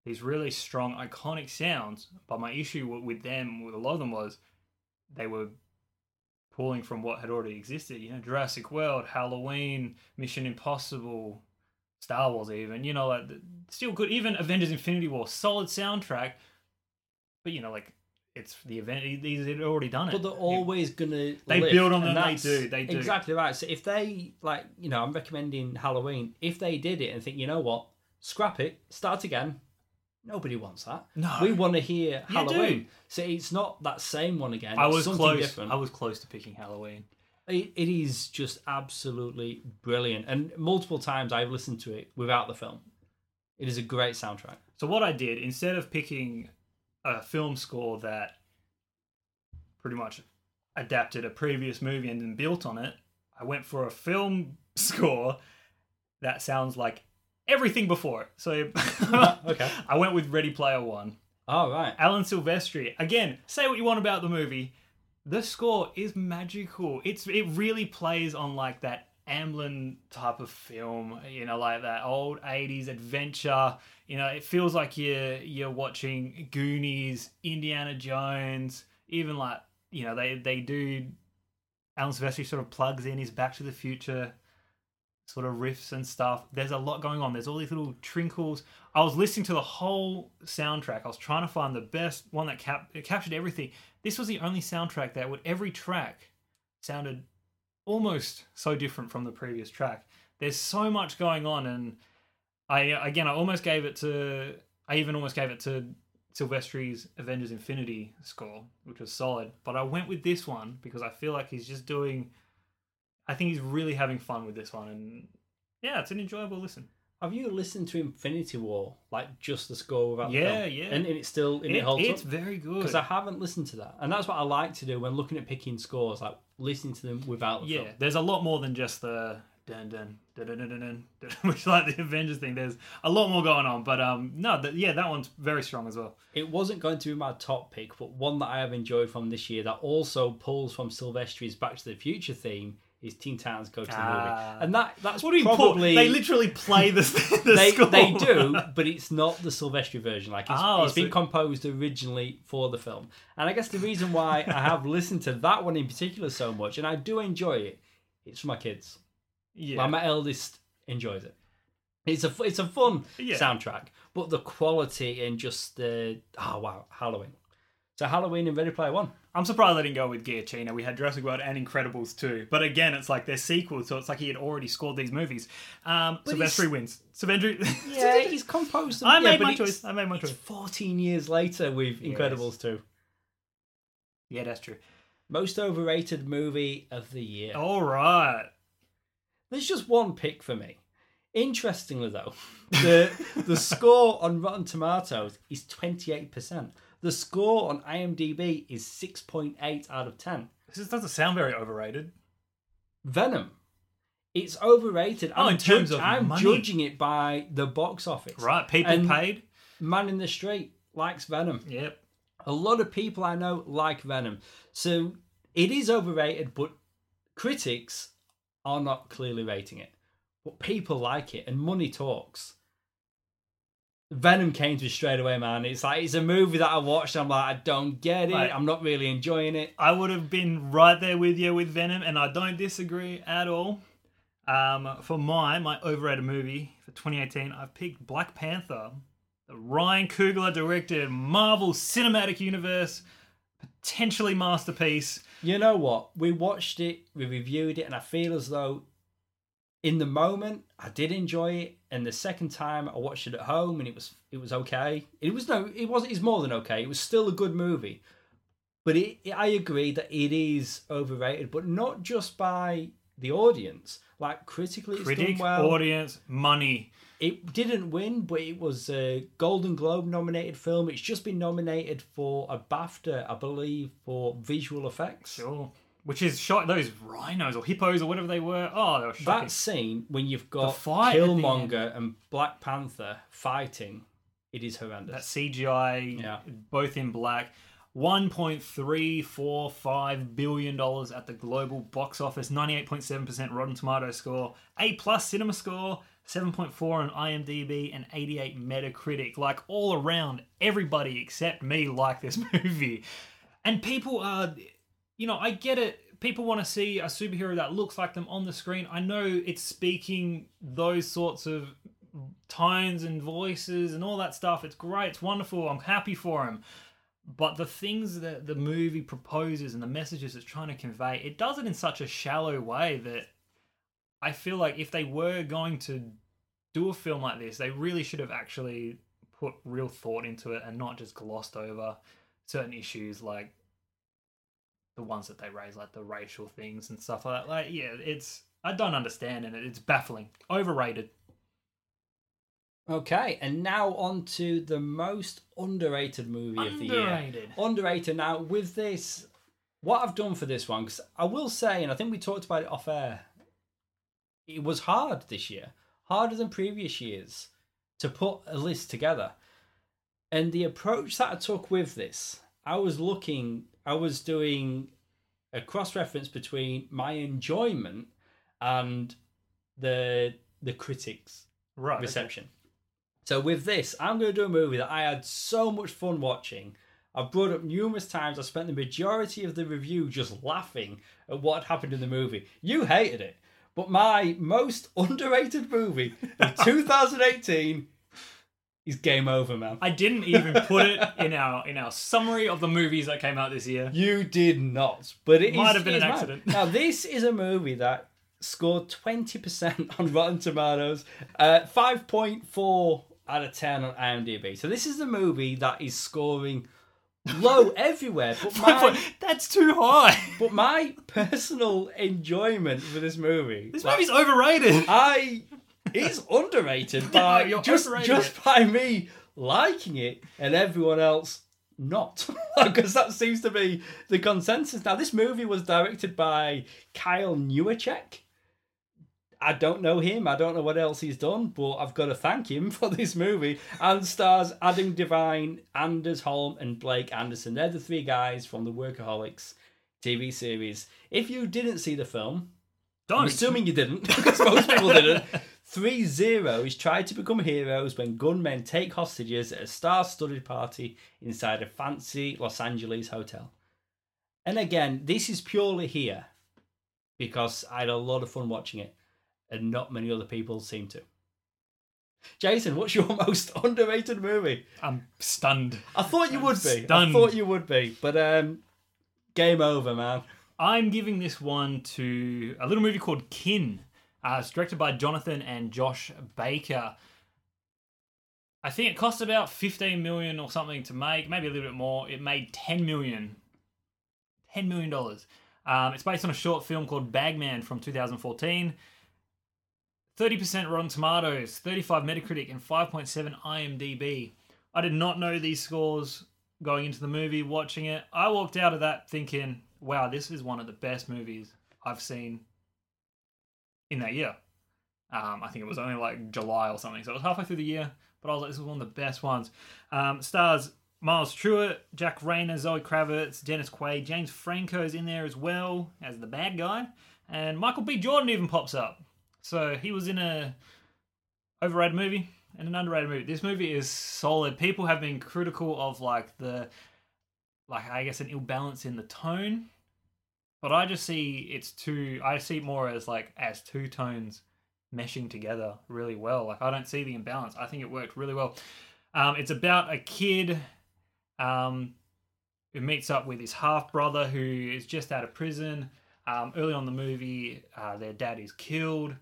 these really strong, iconic sounds. But my issue with them, with a lot of them, was they were pulling from what had already existed. You know, Jurassic World, Halloween, Mission Impossible, Star Wars, even. You know, like still good. Even Avengers: Infinity War, solid soundtrack. But you know, like it's the event. These had already done it. But they're always gonna They lift, build on them, they do, they do. Exactly right. So if they like, you know, I'm recommending Halloween. If they did it and think, you know what, scrap it, start again. Nobody wants that. No. we want to hear You Halloween. do. So it's not that same one again. I was close. different. I was close to picking Halloween. It, it is just absolutely brilliant, and multiple times I've listened to it without the film. It is a great soundtrack. So what I did instead of picking a film score that pretty much adapted a previous movie and then built on it, I went for a film score that sounds like everything before it. So Okay. I went with Ready Player One. All right. Alan Silvestri. Again, say what you want about the movie. The score is magical. It's it really plays on like that Amblin type of film, you know, like that old '80s adventure. You know, it feels like you're you're watching Goonies, Indiana Jones, even like you know they they do. Alan Silvestri sort of plugs in his Back to the Future sort of riffs and stuff. There's a lot going on. There's all these little trinkles. I was listening to the whole soundtrack. I was trying to find the best one that cap- captured everything. This was the only soundtrack that would every track sounded almost so different from the previous track. There's so much going on, and I again I almost gave it to I even almost gave it to Silvestri's Avengers Infinity score, which was solid. But I went with this one because I feel like he's just doing. I think he's really having fun with this one, and yeah, it's an enjoyable listen. Have you listened to Infinity War, like just the score without the Yeah, film? yeah. And, and it's still and it, It- holds it's up. very good. Because I haven't listened to that, and that's what I like to do when looking at picking scores, like listening to them without the yeah, film. there's a lot more than just the dun dun dun dun dun dun, dun, dun which is like the Avengers thing. There's a lot more going on, but um, no, th- yeah, that one's very strong as well. It wasn't going to be my top pick, but one that I have enjoyed from this year that also pulls from Silvestri's Back to the Future theme is Teen Titans Go to the Ah. Movie, and that that's What do you probably They literally play the, the they, score. they do, but it's not the Silvestri version. Like it's, Oh, it's been composed originally for the film, and I guess the reason why I have listened to that one in particular so much, and I do enjoy it, it's for my kids. Yeah, Like my eldest enjoys it. It's a it's a fun Yeah. soundtrack, but the quality and just the oh wow Halloween. So Halloween and Ready Player One. I'm surprised they didn't go with Giacchino. We had Jurassic World and Incredibles too, but again, it's like they're sequels, so it's like he had already scored these movies. Um, But Silvestri he's- wins. Silvestri. Yeah, he's composed them. I yeah, made my choice. I made my choice. 14 years later with Yes. Incredibles 2. Yeah, that's true. Most overrated movie of the year. All right. There's just one pick for me. Interestingly, though, the the score on Rotten Tomatoes is 28%. The score on IMDb is 6.8 out of 10. This is- doesn't sound very overrated. Venom. It's overrated. Oh, I'm, in terms judge- of I'm money. judging it by the box office. Right, people And- paid. Man in the Street likes Venom. Yep. A lot of people I know like Venom. So it is overrated, but critics are not clearly rating it. But people like it, and money talks. Venom came to me straight away, man. It's like it's a movie that I watched. And I'm like, I don't get it. Right. I'm not really enjoying it. I would have been right there with you with Venom, and I don't disagree at all. Um, for my my overrated movie for 2018, I've picked Black Panther, the Ryan Coogler directed Marvel Cinematic Universe, potentially masterpiece. You know what? We watched it, we reviewed it, and I feel as though in the moment I did enjoy it, and the second time I watched it at home and it was it was okay. It was no, it was it's more than okay. It was still a good movie, but it, I agree that it is overrated, but not just by the audience. Like critically, it's Critic, done well. audience, money. It didn't win, but it was a Golden Globe nominated film. It's just been nominated for a BAFTA, I believe, for visual effects. Sure. Which is shot those rhinos or hippos or whatever they were. Oh, they were shocking. That scene when you've got fight at the Killmonger and Black Panther fighting, it is horrendous. that. CGI, Yeah. both in black. One point three four five billion dollars at the global box office. Ninety eight point seven percent Rotten Tomato score. A plus cinema score. Seven point four on IMDb and eighty eight Metacritic. Like all around, everybody except me like this movie, and people are, you know, I get it. People want to see a superhero that looks like them on the screen. I know it's speaking those sorts of tones and voices and all that stuff. It's great. It's wonderful. I'm happy for him. But the things that the movie proposes and the messages it's trying to convey, it does it in such a shallow way that I feel like if they were going to do a film like this, they really should have actually put real thought into it and not just glossed over certain issues like the ones that they raise, like the racial things and stuff like that. Like, yeah, it's I don't understand and it's baffling, overrated. Okay, and now on to the most underrated movie of the year. Underrated. Underrated. Now, with this, what I've done for this one, because I will say, and I think we talked about it off air, it was hard this year. harder than previous years to put a list together. And the approach that I took with this, I was looking, I was doing a cross reference between my enjoyment and the the critics Right. reception. So with this, I'm going to do a movie that I had so much fun watching. I've brought up numerous times. I spent the majority of the review just laughing at what happened in the movie. You hated it, but my most underrated movie of 2018 is Game Over, man. I didn't even put it in our in our summary of the movies that came out this year. You did not, but it Might is- have been an mad. accident. Now this is a movie that scored twenty percent on Rotten Tomatoes, uh, five point four out of ten on IMDb. So this is a movie that is scoring low everywhere. But my That's too high. but my personal enjoyment for this movie, This like, movie's overrated. I it's underrated by you're just overrated. just by me liking it and everyone else not because that seems to be the consensus now this movie was directed by Kyle Newacheck I don't know him I don't know what else he's done but I've got to thank him for this movie and stars Adam DeVine Anders Holm and Blake Anderson they're the three guys from the Workaholics TV series if you didn't see the film Don't. I'm assuming you didn't, because most people didn't. Three zeros try to become heroes when gunmen take hostages at a star studded party inside a fancy Los Angeles hotel. And again, this is purely here because I had a lot of fun watching it, and not many other people seem to. Jason, what's your most underrated movie? I'm stunned. I thought you I'm would be. Stunned. I thought you would be, but um, game over, man. I'm giving this one to a little movie called Kin. Uh, it's directed by Jonathan and Josh Baker. I think it cost about 15 million or something to make, maybe a little bit more. It made 10 million. 10 million dollars. Um, it's based on a short film called Bagman from 2014. 30% Rotten Tomatoes, 35 Metacritic, and 5.7 IMDb. I did not know these scores going into the movie, watching it. I walked out of that thinking, wow, this is one of the best movies I've seen in that year. Um, I think it was only like July or something, so it was halfway through the year. But I was like, this is one of the best ones. Um, stars Miles Truitt, Jack Reynor, Zoe Kravitz, Dennis Quaid, James Franco's in there as well as the bad guy, and Michael B. Jordan even pops up. So he was in a overrated movie and an underrated movie. This movie is solid. People have been critical of like the like I guess an ill balance in the tone. But I just see it's two I see more as like as two tones meshing together really well. Like I don't see the imbalance. I think it worked really well. Um, it's about a kid um, who meets up with his half brother who is just out of prison. Um, early on the movie, uh, their dad is killed.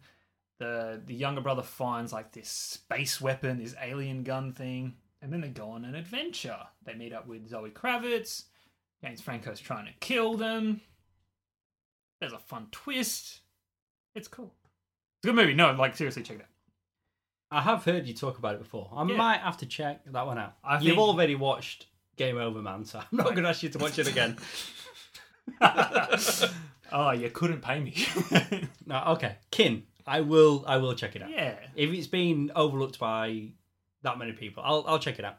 The the younger brother finds like this space weapon, this alien gun thing, and then they go on an adventure. They meet up with Zoe Kravitz. James Franco's trying to kill them. There's a fun twist. It's cool. It's a good movie. No, like seriously, check it out. I have heard you talk about it before. I Yeah. might have to check that one out. I You've think- already watched Game Over, man, so I'm not going to ask you to watch it again. oh, you couldn't pay me. no, okay. Kin. I will. I will check it out. yeah. If it's been overlooked by that many people, I'll I'll check it out.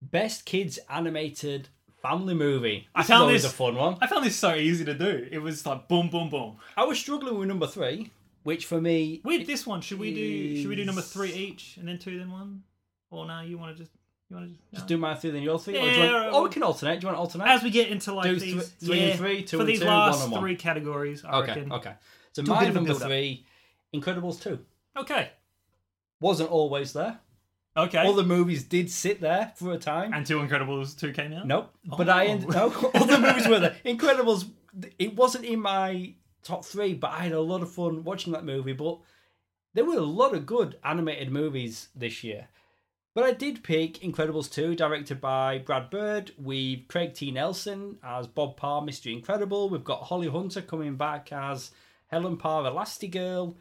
Best kids animated family movie. I This is found this- a fun one. I found this so easy to do. It was like boom, boom, boom. I was struggling with number three, which for me With this one, should we do? Should we do number three each, and then two, then one? Or no? You want to just? You want to just? just no? do my three, then your three. or, do you Yeah, want, right, or we well- can alternate. Do you want to alternate? As we get into like Do these, th- three and yeah, three, two for and these two, last one and one. three categories, I okay. reckon. Okay. So Do a my of a number build-up. three, Incredibles two, Okay. wasn't always there. Okay. All the movies did sit there for a time. and Two Incredibles two came out. Nope. But I Oh. ended no. All the movies were there. Incredibles. It wasn't in my top three, but I had a lot of fun watching that movie. But there were a lot of good animated movies this year. But I did pick Incredibles 2, directed by Brad Bird. We've Craig T. Nelson as Bob Parr, Mr. Incredible. We've got Holly Hunter coming back as Helen Parr, Elastigirl.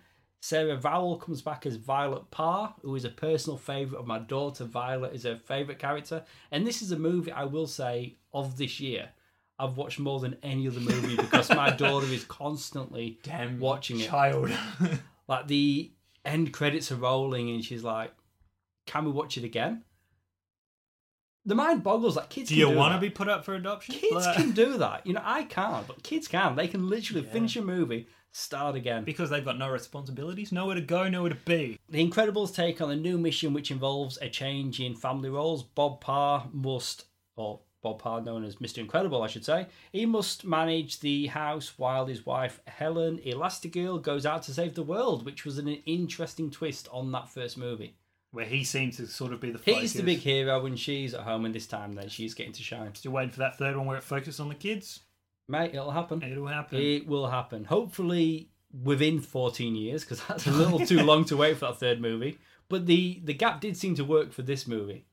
Sarah Vowell comes back as Violet Parr, who is a personal favourite of my daughter. Violet is her favourite character. And this is a movie, I will say, of this year. I've watched more than any other movie because my daughter is constantly Damn watching it. child. Like the end credits are rolling, and she's like, "Can we watch it again?" The mind boggles. Like kids, Do you want to be put up for adoption? Kids Like- can do that. You know, I can't, but kids can. They can literally Yeah. finish a movie, start again. because they've got no responsibilities, nowhere to go, nowhere to be. The Incredibles take on a new mission which involves a change in family roles. Bob Parr must, or Bob Parr, known as Mr. Incredible, I should say, he must manage the house while his wife Helen Elastigirl goes out to save the world, which was an interesting twist on that first movie. Where he seems to sort of be the focus. He's the big hero when she's at home, and this time then she's getting to shine. Still waiting for that third one where it focuses on the kids. Mate, it'll happen. It'll happen. It will happen. Hopefully within 14 years, because that's a little too long to wait for that third movie. But the, the gap did seem to work for this movie.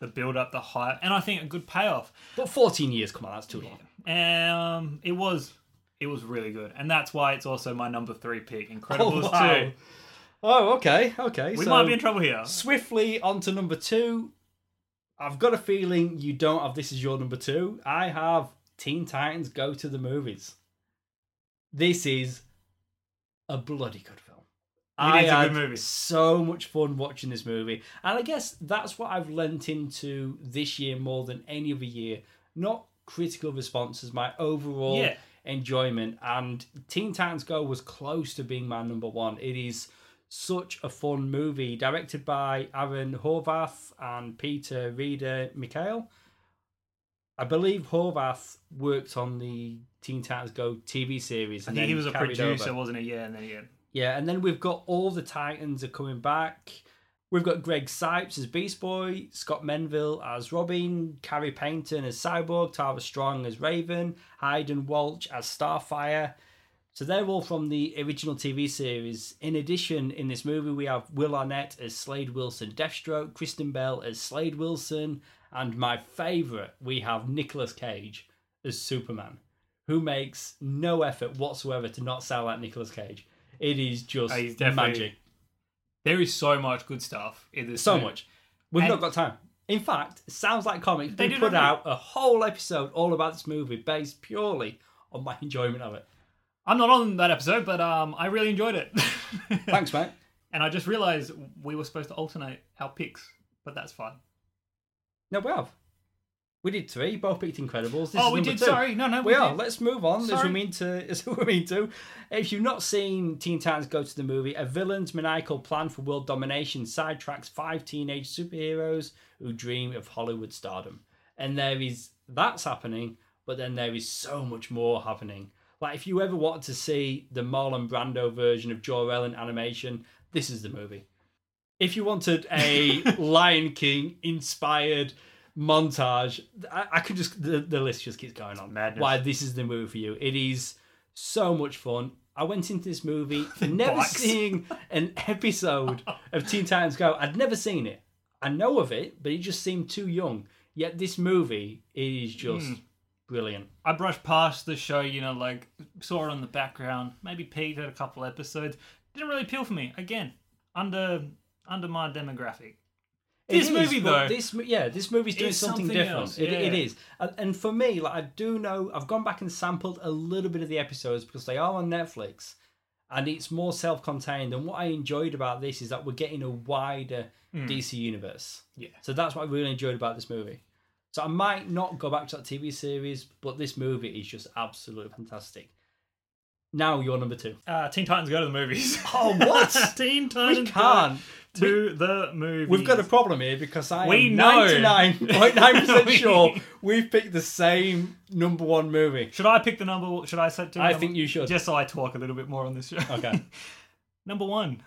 the build up, the hype, and I think a good payoff. But 14 years, come on, that's too long. Um, it was, it was really good, and that's why it's also my number three pick. Incredibles Oh, wow. two. Oh, okay, okay. We so might be in trouble here. swiftly on to number two. I've got a feeling you don't have this as your number two. I have Teen Titans Go to the Movies. This is a bloody good film. I is a had good movie. so much fun watching this movie. And I guess that's what I've lent into this year more than any other year. Not critical responses, my overall Yeah. enjoyment. And Teen Titans Go was close to being my number one. It is such a fun movie, directed by Aaron Horvath and Peter Rida Michail. I believe Horvath worked on the Teen Titans Go TV series. I and think he was a producer, over. wasn't he? Yeah, and then yeah. Yeah, and then we've got all the Titans are coming back. We've got Greg Cipes as Beast Boy, Scott Menville as Robin, Khary Payton as Cyborg, Tara Strong as Raven, Hynden Walch as Starfire. So they're all from the original TV series. In addition, in this movie, we have Will Arnett as Slade Wilson Deathstroke, Kristen Bell as Slade Wilson, and my favourite, we have Nicolas Cage as Superman, who makes no effort whatsoever to not sound like Nicolas Cage. It is just Oh, he's magic. There is so much good stuff in this. So movie. much. We've And- not got time. In fact, sounds like comics. They put out a whole episode all about this movie based purely on my enjoyment of it. I'm not on that episode, but um, I really enjoyed it. Thanks, mate. And I just realised we were supposed to alternate our picks, but that's fine. No, we have. We did three. Both picked Incredibles. This oh, we did. two. Sorry, no, no, We, are. did. Let's move on. As we mean to, as we mean to. If you've not seen Teen Titans Go to the movie, a villain's maniacal plan for world domination sidetracks five teenage superheroes who dream of Hollywood stardom. And there is that's happening, but then there is so much more happening. Like if you ever wanted to see the Marlon Brando version of Jor-El in animation, this is the movie. If you wanted a Lion King inspired montage, I, I could just the, the list just keeps going on. Madness. Why this is the movie for you? It is so much fun. I went into this movie never Box. seeing an episode of Teen Titans Go. I'd never seen it. I know of it, but it just seemed too young. Yet this movie is just Hmm. brilliant. I brushed past the show, you know, like saw it on the background, maybe peeked at a couple episodes. Didn't really appeal for me. Again, under under my demographic. It This is, movie, though, this yeah, this movie's doing something, something different. else, It, it yeah. is, and, and for me, like I do know, I've gone back and sampled a little bit of the episodes because they are on Netflix, and it's more self-contained. And what I enjoyed about this is that we're getting a wider DC universe. Yeah. So that's what I really enjoyed about this movie. So I might not go back to that TV series, but this movie is just absolutely fantastic. Now you're number two. Uh, Teen Titans go to the movies. Oh, what? Teen We Titans can't. go to the movie. We've got a problem here because I We am 99.9% We- sure we've picked the same number one movie. Should I pick the number? Should I set? do I number- think you should. Just so I talk a little bit more on this show. Okay. number one.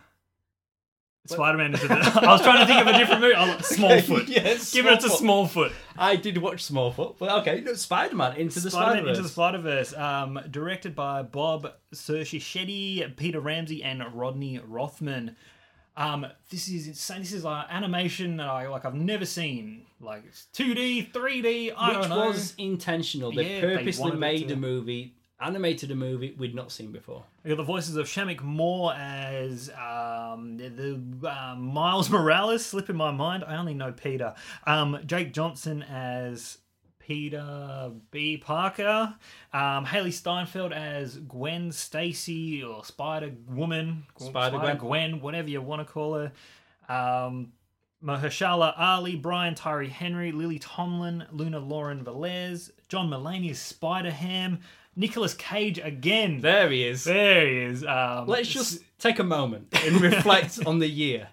Spider-Man into the. I was trying to think of a different movie. Oh, Smallfoot. yes, Give it to Smallfoot. I did watch Smallfoot, but okay, no, Spider Man into the Spider-Man into the Spider Verse, um, directed by Bob Shetty, Peter Ramsey, and Rodney Rothman. Um, this is insane. This is like animation that I like. I've never seen. Like it's two D, three D. I Which don't know. was intentional. They Yeah, they purposely wanted it made to- a movie, animated a movie we'd not seen before. We got the voices of Shameik Moore as um, the, the uh, Miles Morales. Slip in my mind. I only know Peter. Um, Jake Johnson as Peter B. Parker, um, Hailee Steinfeld as Gwen Stacy or Spider Woman, Spider-Gwen. Gwen, whatever you want to call her. Um, Mahershala Ali, Brian Tyree Henry, Lily Tomlin, Luna Lauren Velez, John Mulaney as Spider Ham, Nicolas Cage again. There he is. There he is. Um, Let's just take a moment and reflect on the year.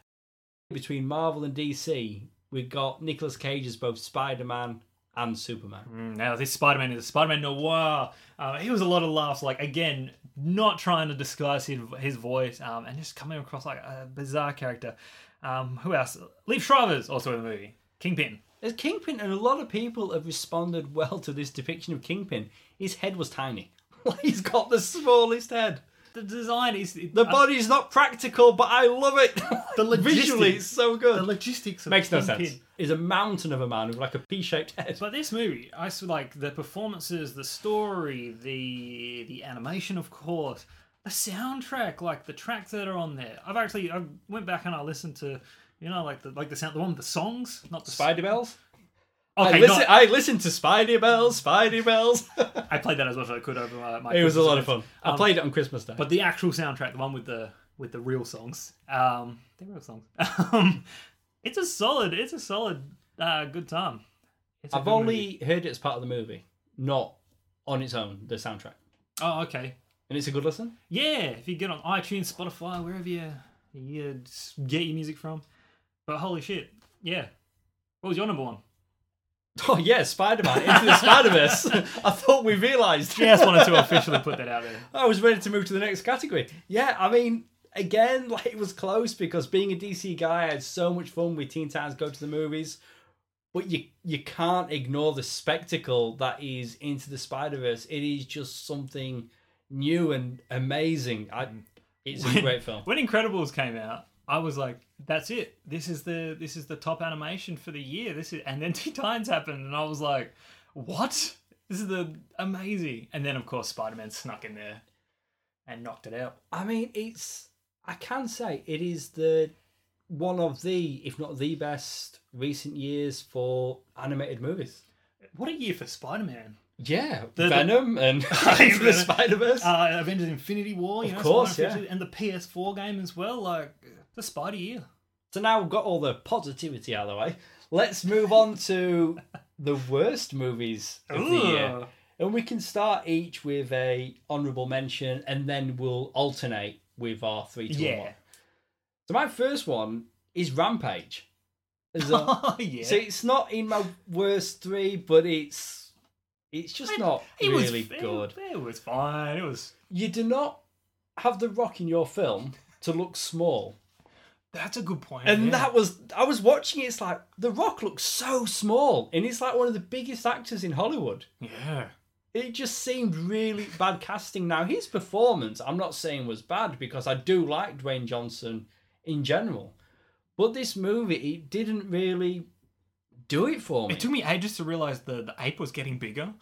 Between Marvel and DC, We've got Nicolas Cage as both Spider Man and Superman. Mm, Now this Spider-Man is a Spider-Man noir. Uh, he was a lot of laughs. Like again, not trying to disguise his, his voice, um, and just coming across like a bizarre character. Um, who else? Liev Schreiber's also in the movie. Kingpin. There's Kingpin, and a lot of people have responded well to this depiction of Kingpin. His head was tiny. He's got the smallest head. The design is The body's not practical, but I love it. The Visually, logistics- it's so good. the logistics of Makes no Kingpin. sense. He's a mountain of a man with like a P-shaped head. But this movie, I saw like the performances, the story, the the animation, of course, the soundtrack, like the tracks that are on there. I've actually I went back and I listened to, you know, like the like the sound, the one with the songs, not the Spidey bells. Okay, I listen. not- I listened to Spidey bells. Spidey bells. I played that as much as I could over my. my it was a lot of fun. events. I Um, played it on Christmas Day. But the actual soundtrack, the one with the with the real songs, um, they're real songs. Um, it's a solid, it's a solid, uh, good time. It's I've good only movie. heard it as part of the movie, not on its own. The soundtrack, Oh, okay. and it's a good listen. Yeah, if you get on iTunes, Spotify, wherever you you get your music from. But holy shit, yeah. What was your number one? Oh yeah, Spider Man into the Spider Verse. I thought we realised. Just wanted to officially put that out there. I was ready to move to the next category. Yeah, I mean, again, like it was close because being a DC guy, I had so much fun with Teen Titans Go to the Movies. But you you can't ignore the spectacle that is Into the Spider Verse. It is just something new and amazing. I, mm. it's a great film. When Incredibles came out, I was like, "That's it. This is the this is the top animation for the year." This is, and then Teen Titans happened, and I was like, "What? This is the amazing." And then of course Spider Man snuck in there and knocked it out. I mean, it's I can say it is the one of the, if not the best recent years for animated movies. What a year for Spider Man! Yeah, The- the- Venom and the Spider Verse. Uh, Avengers: Infinity War, you Of know, course, yeah. and the PS4 game as well. Like the Spider year. so now we've got all the positivity out of the way. Let's move on to the worst movies of the year, and we can start each with a honourable mention, and then we'll alternate with our three to Yeah. one. So my first one is Rampage. There's a- Oh yeah. So it's not in my worst three, but it's it's just not it was really it- good. It was fine. It was. You do not have the Rock in your film to look small, That's a good point. and yeah. that was I was watching it. It's like the Rock looks so small, and he's like one of the biggest actors in Hollywood. Yeah. It just seemed really bad casting. Now his performance, I'm not saying was bad because I do like Dwayne Johnson in general, but this movie it didn't really do it for me. It took me ages to realize the the ape was getting bigger.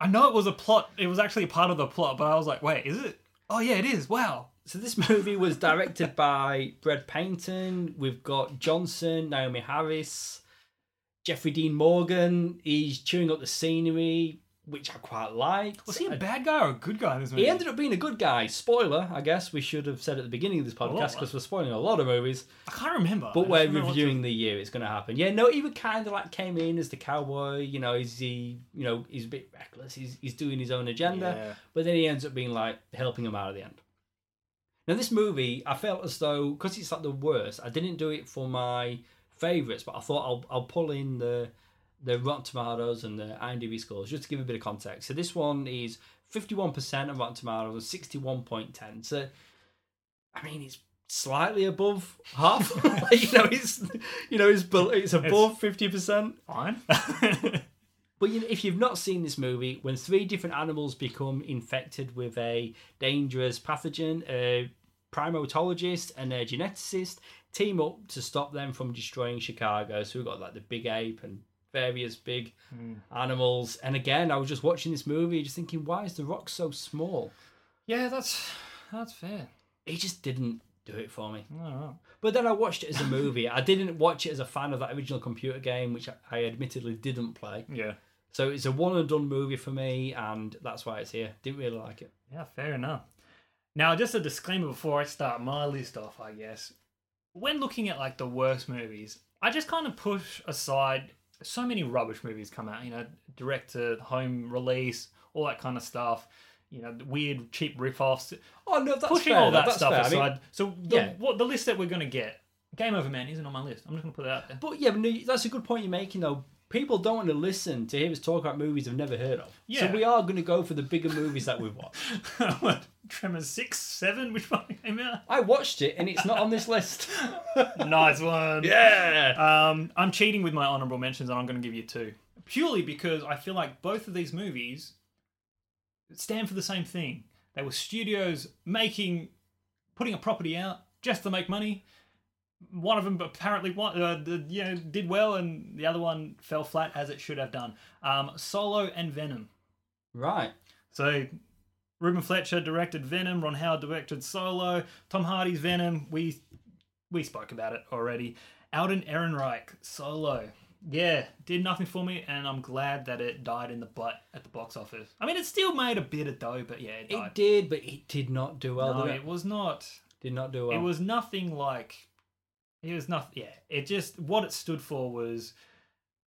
I know it was a plot. It was actually a part of the plot, but I was like, wait, is it? Oh yeah, it is. Wow. So this movie was directed by Brad Peyton. We've got Johnson, Naomie Harris, Jeffrey Dean Morgan. He's chewing up the scenery, which I quite like. Was he a bad guy or a good guy in this movie? He ended up being a good guy. Spoiler, I guess we should have said at the beginning of this podcast because we're spoiling a lot of movies. I can't remember. But we're remember reviewing the year it's going to happen. Yeah, no, he would kind of like came in as the cowboy. You know, is he? You know, he's a bit reckless. He's he's doing his own agenda Yeah. but then he ends up being like helping him out at the end. Now, this movie, I felt as though because it's like the worst, I didn't do it for my favorites, but I thought I'll I'll pull in the the Rotten Tomatoes and the IMDb scores just to give a bit of context. So this one is fifty one percent of Rotten Tomatoes and sixty one point ten. So, I mean, it's slightly above half. like, you know, it's you know it's it's above fifty percent. Fine. But if you've not seen this movie, when three different animals become infected with a dangerous pathogen, a primatologist and a geneticist team up to stop them from destroying Chicago. So we've got like the big ape and various big Hmm. animals. And again, I was just watching this movie, just thinking, why is the rock so small? yeah, that's that's fair. It just didn't do it for me. Oh, But then I watched it as a movie. I didn't watch it as a fan of that original computer game, which I- I admittedly didn't play. yeah. So it's a one and done movie for me, and that's why it's here. Didn't really like it. Yeah, fair enough. Now, just a disclaimer before I start my list off, I guess. When looking at like the worst movies, I just kind of push aside so many rubbish movies come out, you know, direct to home release, all that kind of stuff, you know, weird cheap rip-offs, Oh no, that's pushing fair, all that that's stuff fair. I aside. mean, so the, yeah. what the list that we're going to get, Game Over Man isn't on my list. I'm just going to put that out there. but yeah, but no, that's a good point you're making though. People don't want to listen to hear us talk about movies they've never heard of. Yeah. So we are going to go for the bigger movies that we've watched. what? Tremors 6, 7? Which one came out? I watched it and it's not on this list. nice one. yeah. Um, I'm cheating with my honorable mentions, and I'm going to give you two. Purely because I feel like both of these movies stand for the same thing. They were studios making, putting a property out just to make money. One of them apparently wa- uh, d- you know, did well, and the other one fell flat as it should have done. Um, Solo and Venom. Right. So, Ruben Fleischer directed Venom. Ron Howard directed Solo. Tom Hardy's Venom. We we spoke about it already. Alden Ehrenreich Solo. Yeah, did nothing for me, and I'm glad that it died in the butt at the box office. I mean, it still made a bit of dough, but yeah, it died. It did, but it did not do well. no, did it? it was not. Did not do well. It was nothing like. It was nothing. Yeah, it just what it stood for was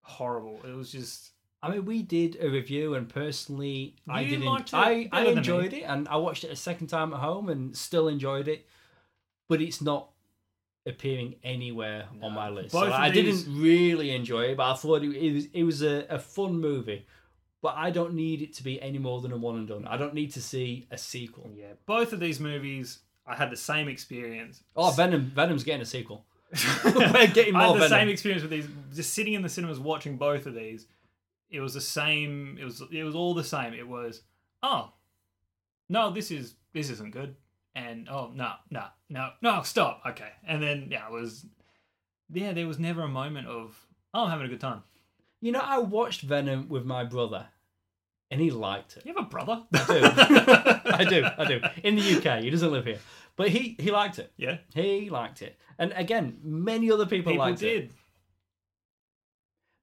horrible. It was just. I mean, we did a review, and personally, I didn't. liked it I I better than me. enjoyed it, and I watched it a second time at home, and still enjoyed it. But it's not appearing anywhere on my list. Both So I these- didn't really enjoy it, but I thought it, it was it was a, a fun movie. But I don't need it to be any more than a one and done. I don't need to see a sequel. Yeah, both of these movies, I had the same experience. Oh, Venom! Venom's getting a sequel. We're getting more. I had the Venom. same experience with these. Just sitting in the cinemas watching both of these, it was the same. It was it was all the same. It was oh, no, this is this isn't good, and oh no no no no stop okay, and then yeah it was yeah there was never a moment of oh I'm having a good time. You know, I watched Venom with my brother, and he liked it. You have a brother? I do. I do. I do. In the UK, he doesn't live here, but he he liked it. yeah, He liked it, and again, many other people, people liked did. it.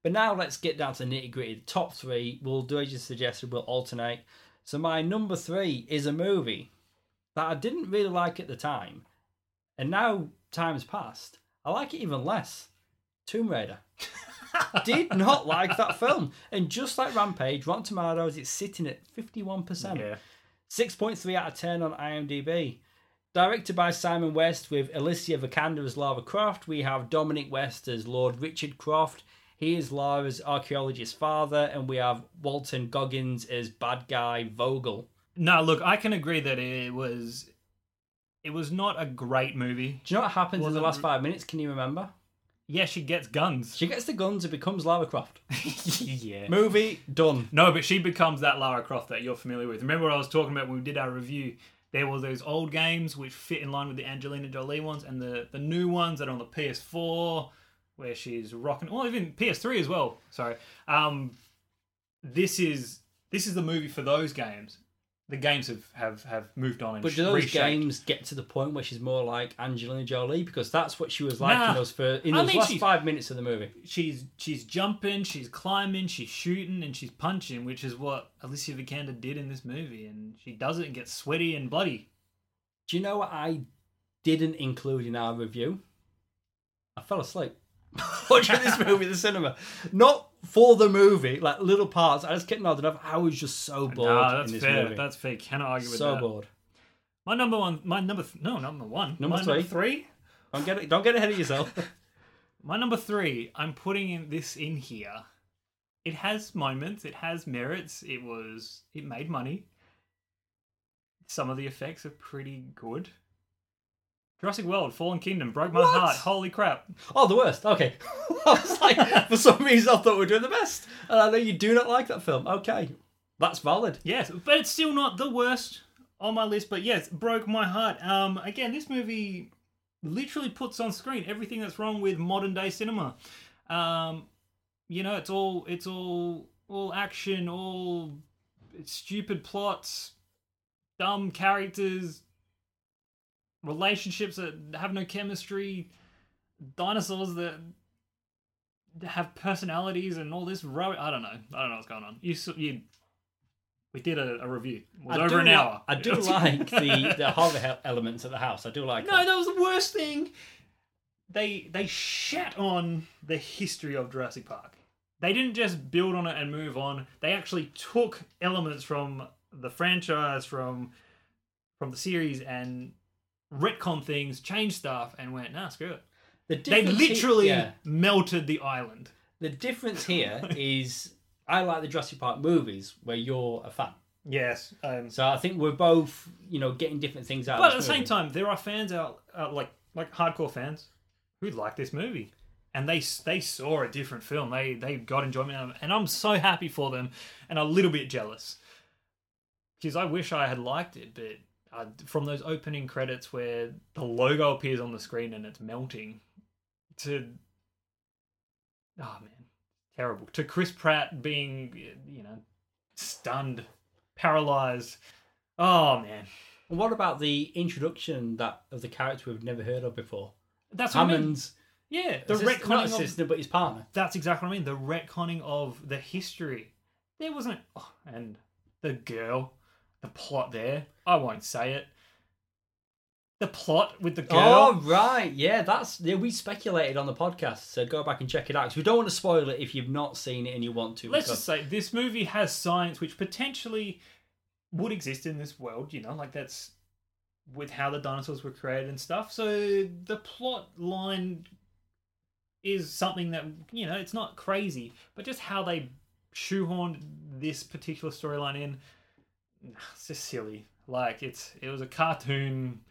But now let's get down to nitty gritty. Top three. We'll do as you suggested. We'll alternate. So my number three is a movie that I didn't really like at the time, and now time's passed. I like it even less. Tomb Raider. Did not like that film, and just like Rampage, Rotten Tomatoes, it's sitting at fifty-one percent. Yeah, 6.3 out of 10 on IMDb. Directed by Simon West with Alicia Vikander as Lara Croft. We have Dominic West as Lord Richard Croft. He is Lara's archaeologist father. And we have Walton Goggins as bad guy Vogel. No, look, I can agree that it was it was not a great movie. Do you know what happens in the last five minutes? Can you remember? Yeah, she gets guns. She gets the guns and becomes Lara Croft. yeah. Movie done. No, but she becomes that Lara Croft that you're familiar with. Remember what I was talking about when we did our review? There were those old games which fit in line with the Angelina Jolie ones, and the, the new ones that are on the PS4, where she's rocking. Well, even PS3 as well. Sorry. Um, this is this is the movie for those games. The games have have, have moved on and But do those reshaped. games get to the point where she's more like Angelina Jolie? Because that's what she was like Nah. in those, fir- in I those mean, last five minutes of the movie. she's she's jumping, she's climbing, she's shooting, and she's punching, which is what Alicia Vikander did in this movie, and she does it and gets sweaty and bloody. Do you know what I didn't include in our review? I fell asleep watching this movie in the cinema. Not for the movie, like little parts. I just kept nodding off. I was just so bored Nah, that's in this fair. movie. That's fair. Cannot argue with so that. So bored. My number one, my number th- no, number one, Number my three. number three, Don't get it. don't get ahead of yourself. my number three. I'm putting in this in here. It has moments. It has merits. It was. It made money. Some of the effects are pretty good. Jurassic World: Fallen Kingdom broke my What? heart. Holy crap! oh, the worst. Okay. I was like, for some reason, I thought we were doing the best, and I know you do not like that film. Okay, that's valid. Yes, but it's still not the worst on my list. But yes, broke my heart. Um, again, this movie literally puts on screen everything that's wrong with modern day cinema. Um, you know, it's all it's all all action, all stupid plots, dumb characters, relationships that have no chemistry, dinosaurs that have personalities and all this. I don't know. I don't know what's going on. You, you we did a, a review. It was I over an hour. I do like the the horror elements of the house. I do like. No, that. that was the worst thing. They they shat on the history of Jurassic Park. They didn't just build on it and move on. They actually took elements from the franchise, from from the series, and retcon things, changed stuff, and went, nah, screw it. The They difference he- literally yeah. melted the island. The difference here is I like the Jurassic Park movies where you're a fan. Yes, um, So I think we're both, you know, getting different things out. but at the this same time, there are fans out, out like like hardcore fans who like this movie, and they they saw a different film. They they got enjoyment out of it, and I'm so happy for them, and a little bit jealous because I wish I had liked it, but uh, from those opening credits where the logo appears on the screen and it's melting, to oh man, terrible. To Chris Pratt being you know stunned, paralyzed. Oh man. And what about the introduction that of the character we've never heard of before? That's what I mean. Yeah, the assist- not retconning of assistant, but his partner. that's exactly what I mean. The retconning of the history. There wasn't, oh, and the girl, the plot there. I won't say it. The plot with the girl. Oh right, yeah, that's yeah. We speculated on the podcast, so go back and check it out. we don't want to spoil it if you've not seen it and you want to. Let's because- just say this movie has science which potentially would exist in this world. You know, like that's with how the dinosaurs were created and stuff. So the plot line is something that you know it's not crazy, but just how they shoehorned this particular storyline in, it's just silly. Like it's it was a cartoon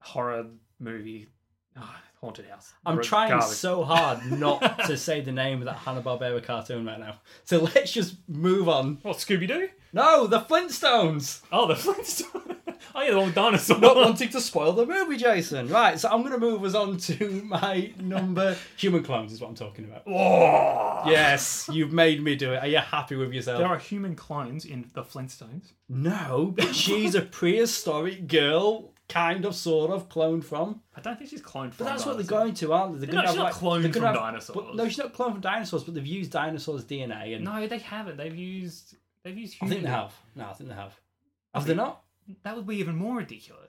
horror movie. Ah, haunted house. I'm trying Garbage. so hard not to say the name of that Hanna Barbera cartoon right now. So let's just move on. What Scooby Doo? No, the Flintstones. Oh, the Flintstones. Oh yeah, the old dinosaur. Not wanting to spoil the movie, Jason. Right, so I'm going to move us on to my number. Human clones is what I'm talking about. Oh. Yes, you've made me do it. Are you happy with yourself? There are human clones in the Flintstones. No, but she's a prehistoric girl, kind of, sort of, cloned from. I don't think she's cloned from. But that's what they're going to, aren't they? They're No, gonna she's not cloned they're from have- dinosaurs. But, no, she's not cloned from dinosaurs, but they've used dinosaurs' DNA. And No, they haven't. They've used. They've used. Human. I Human. think they have. No, I think they have. Have they not? That would be even more ridiculous.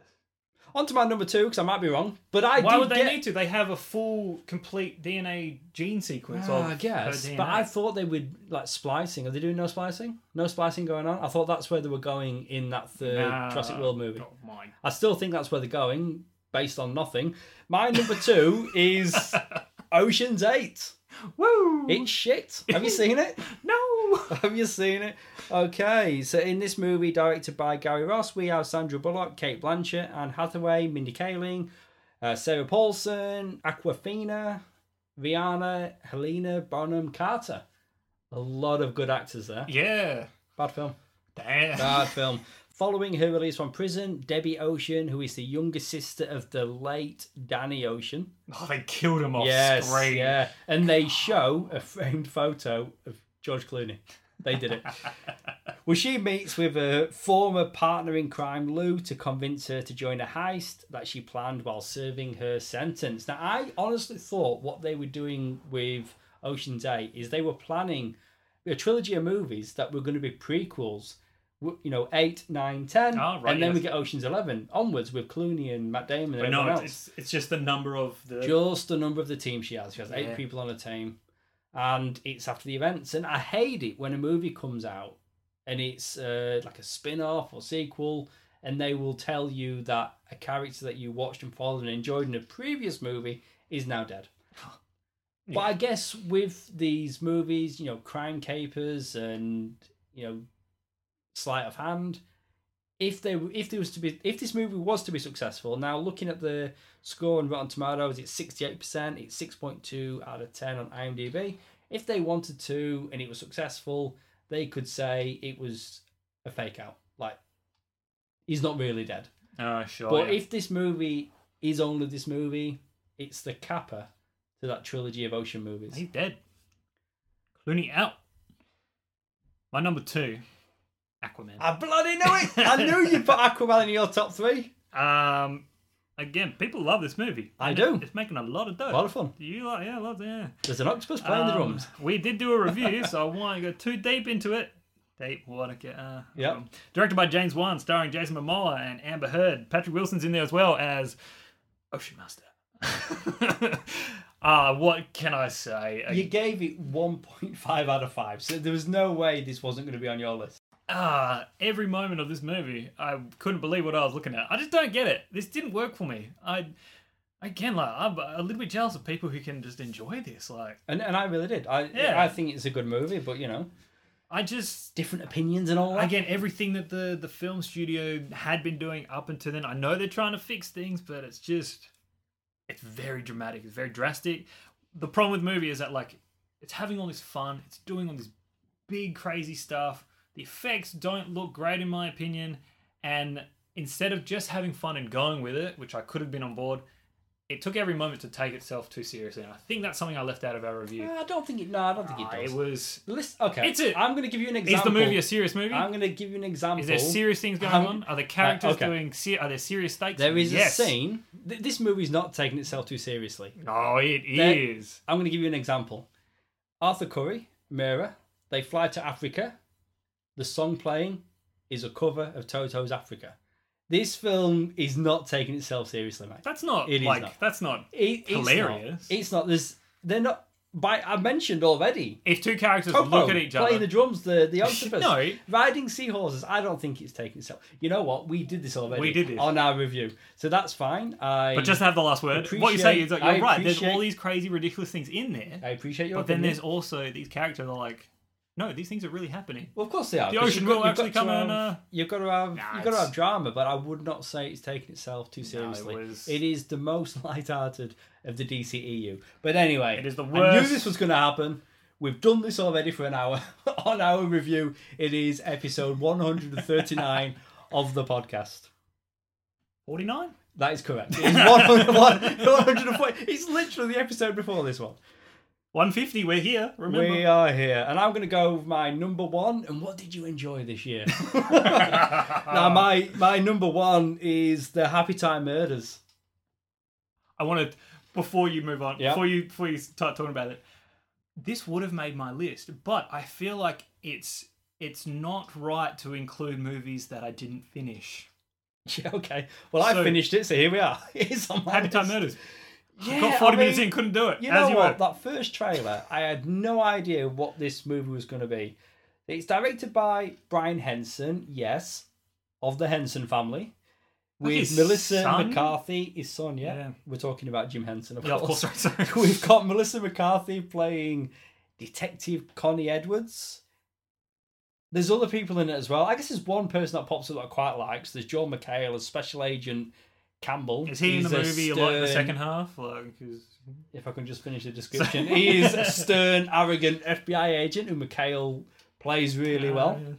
On to my number two, because I might be wrong. But I Why did would they get... need to? They have a full, complete DNA gene sequence Ah, of I guess, her DNA. but I thought they would like splicing. Are they doing no splicing? No splicing going on. I thought that's where they were going in that third Nah, Jurassic World movie. not mine. I still think that's where they're going, based on nothing. My number two is Ocean's Eight. Woo! It's shit. Have you seen it? no. Have you seen it? Okay, so in this movie, directed by Gary Ross, we have Sandra Bullock, Cate Blanchett, Anne Hathaway, Mindy Kaling, uh, Sarah Paulson, Awkwafina, Rihanna, Helena Bonham Carter. A lot of good actors there. Yeah. Bad film. Damn. Bad film. Following her release from prison, Debbie Ocean, who is the younger sister of the late Danny Ocean. Oh, they killed him off yes, screen. yeah. And they show a framed photo of George Clooney. They did it. well, she meets with a former partner in crime, Lou, to convince her to join a heist that she planned while serving her sentence. Now, I honestly thought what they were doing with Ocean's 8 is they were planning a trilogy of movies that were going to be prequels. You know, eight, nine, ten, Oh, right, and then we get Ocean's Eleven onwards with Clooney and Matt Damon and But no, everyone it's, else. it's it's just the number of the. Just the number of the team she has. She has Yeah. eight people on a team, and it's after the events. And I hate it when a movie comes out and it's uh, like a spin off or sequel, and they will tell you that a character that you watched and followed and enjoyed in a previous movie is now dead. But I guess with these movies, you know, Crime Capers and you know, Sleight of Hand, if they if there was to be if this movie was to be successful, now looking at the score on Rotten Tomatoes, it's sixty eight percent, it's six point two out of ten on IMDb. If they wanted to and it was successful, they could say it was a fake out, like he's not really dead. Oh, sure. But yeah. if this movie is only this movie, it's the capper to that trilogy of ocean movies. He's dead. Clooney out. My number two, Aquaman. I bloody knew it! I knew you'd put Aquaman in your top three. Um, again, people love this movie. I do. It's making a lot of dough. A lot of fun. Do you like? Yeah, love yeah. There's an octopus playing the Um, drums. We did do a review, so I won't go too deep into it. Deep, I get. Uh, Yep. um, directed by James Wan, starring Jason Momoa and Amber Heard. Patrick Wilson's in there as well as Ocean Master. uh, what can I say? You gave it 1.5 out of 5, so there was no way this wasn't going to be on your list. Ah, every moment of this movie, I couldn't believe what I was looking at. I just don't get it. This didn't work for me. I, again, like I'm a little bit jealous of people who can just enjoy this. Like, And and I really did. I Yeah. I think it's a good movie, but you know, I just different opinions and all that. again everything that the the film studio had been doing up until then. I know they're trying to fix things, but it's just it's very dramatic. It's very drastic. The problem with the movie is that like it's having all this fun. It's doing all this big crazy stuff. The effects don't look great in my opinion, and instead of just having fun and going with it, which I could have been on board, it took every moment to take itself too seriously. And I think that's something I left out of our review. I don't think it. No, I don't think it Ah, does. it was. Listen, okay, It's a- I'm going to give you an example. Is the movie a serious movie? I'm going to give you an example. Is there serious things going Um, on? Are the characters okay. doing? Se- are there serious stakes? There is yes. a scene. Th- this movie's not taking itself too seriously. No, it There- is. I'm going to give you an example. Arthur Curry, Mira, they fly to Africa. The song playing is a cover of Toto's Africa. This film is not taking itself seriously, mate. That's not It like not. that's not. It, it's Hilarious. Not, it's not. There's. They're not. By I mentioned already. If two characters Toto look at each other, playing the drums, the the octopus, No. riding seahorses. I don't think it's taking itself. You know what? We did this already. We did this. on our review, so that's fine. I but just to have the last word. What you say is that you're right. There's all these crazy, ridiculous things in there, I appreciate your. but then there's also these characters that are like, no, these things are really happening. Well, of course they are. The ocean you've got- will actually to come have, and, uh, You've got to have. Nah, you've got to have drama, but I would not say it's taking itself too it seriously. was- It is the most light-hearted of the DCEU. But anyway, It is the worst. I knew this was going to happen. We've done this already for an hour on our review. It is episode 139 of the podcast. Forty nine. That is correct. It 100 140. It's literally the episode before this one. 150, we're here, remember? We are here, and I'm going to go with my number one. And what did you enjoy this year? now, my my number one is the Happy Time Murders. I want to before you move on, Yeah. before you before you start talking about it. This would have made my list, but I feel like it's it's not right to include movies that I didn't finish. Yeah, okay. Well, I finished it, so here we are. It's on my Happy Time. Murders. Yeah, Got 40 I minutes mean, in, couldn't do it. You know you what? were. That first trailer, I had no idea what this movie was going to be. It's directed by Brian Henson, yes, of the Henson family, with Melissa son? McCarthy, his son. Yeah, Yeah. we're talking about Jim Henson, of Yeah, of course. course. Right, sorry. We've got Melissa McCarthy playing Detective Connie Edwards. There's other people in it as well. I guess there's one person that pops up that I quite likes. There's John McHale as Special Agent Campbell. Is he in the a movie like the second half? Like, If I can just finish the description, he is a stern, arrogant FBI agent who McHale plays really well. Uh,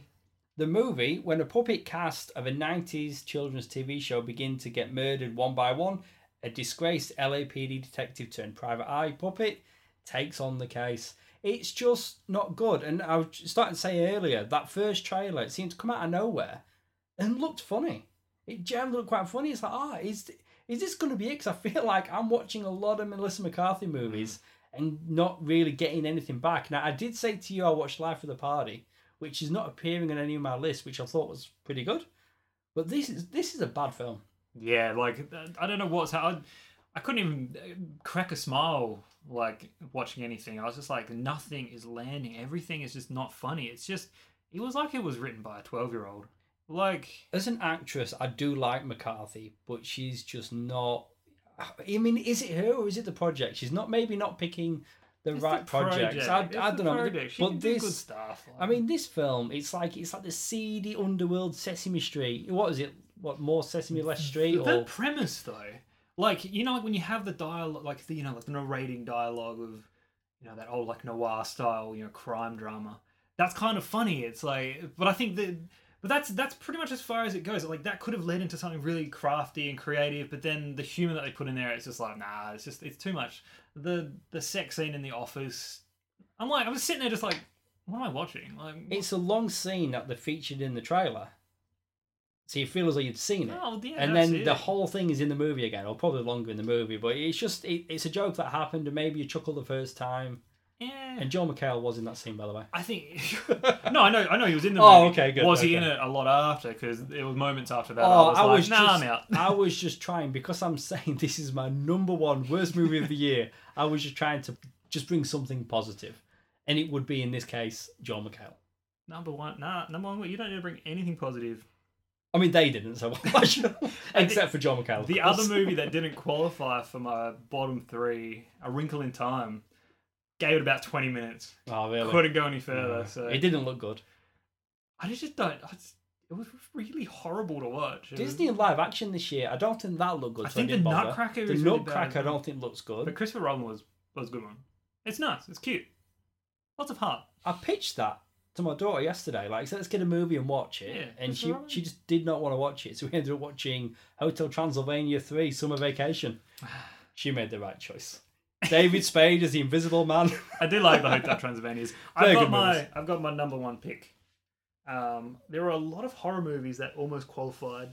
The movie, when a puppet cast of a 90s children's TV show begin to get murdered one by one, a disgraced LAPD detective turned private eye puppet takes on the case. It's just not good. And I was starting to say earlier, that first trailer, it seemed to come out of nowhere and looked funny. It generally looked quite funny. It's like, ah, is, is this going to be it? Because I feel like I'm watching a lot of Melissa McCarthy movies and not really getting anything back. Now, I did say to you, I watched Life of the Party which is not appearing on any of my lists, which I thought was pretty good. But this is this is a bad film. yeah, like I don't know what's how I, I couldn't even uh, crack a smile like watching anything. I was just like, nothing is landing. Everything is just not funny. It's just it was like it was written by a twelve year old. Like As an actress, I do like McCarthy, but she's just not. I mean, is it her or is it the project? She's not maybe not picking the it's right the projects. project. I, I don't know, project. But this. good stuff. I mean, this film, it's like it's like the seedy underworld Sesame Street. What is it? What more Sesame Less Street the or premise though, like you know, like when you have the dialogue, like the you know, like the narrating dialogue of you know that old like noir style, you know, crime drama. That's kind of funny. It's like, but I think that, but that's that's pretty much as far as it goes. Like that could have led into something really crafty and creative, but then the humor that they put in there, it's just like, nah, it's just it's too much. The the sex scene in the office, I'm like, I was sitting there, just like, what am I watching? Like, it's a long scene that they featured in the trailer. so you feel as though you'd seen it. Oh, yeah, and then it. the whole thing is in the movie again, or probably longer in the movie. But it's just it, it's a joke that happened, and maybe you chuckle the first time. Yeah. And John McHale was in that scene, by the way. I think no, I know, I know he was in the oh, Movie. Oh, okay, good, Was he in it a lot after? Because it was moments after that. Oh, I was I like, was nah, just, I'm out. I was just trying because I'm saying this is my number one worst movie of the year. I was just trying to just bring something positive, and it would be in this case John McHale. Number one, nah, number one. You don't need to bring anything positive. I mean, they didn't, so why should Except for John McCall. The other movie that didn't qualify for my bottom three, A Wrinkle in Time, gave it about 20 minutes. Oh, really? Couldn't go any further. Yeah. So It didn't look good. I just don't. I just, it was really horrible to watch. It Disney in live action this year, I don't think that looked good. I so think the bother. Nutcracker The is really Nutcracker, I don't think looks good. But Christopher Robin was was a good one. It's nice. It's cute. Lots of heart. I pitched that to my daughter yesterday. Like, so let's get a movie and watch it. Yeah, and she she just did not want to watch it. So we ended up watching Hotel Transylvania 3 Summer Vacation. She made the right choice. David Spade as the Invisible Man. I do like the Hotel Transylvanias. I've got my movies. I've got my number one pick. Um, there are a lot of horror movies that almost qualified,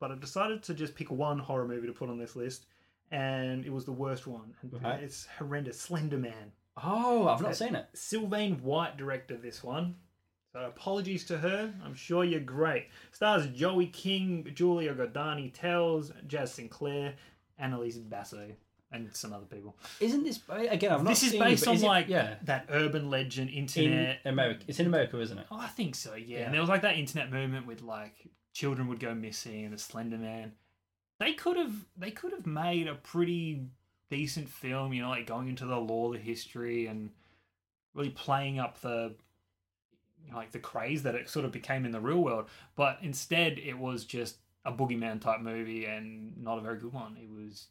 but I decided to just pick one horror movie to put on this list, and it was the worst one. And Right. It's horrendous. Slender Man. oh, I've not seen it. Sylvain White directed this one. So apologies to her. I'm sure you're great. Stars Joey King, Julia Goldani, Telles, Jazz Sinclair, Annalise Basso, and some other people. Isn't this again? I've not this is based it, on is it- like yeah that urban legend in internet. America. It's in America, isn't it? Oh, I think so, yeah. Yeah. And there was like that internet movement with like children would go missing and the Slender Man. They could have they could have made a pretty decent film, you know, like going into the lore, the history, and really playing up the you know, like the craze that it sort of became in the real world. But instead, it was just a boogeyman type movie and not a very good one. It was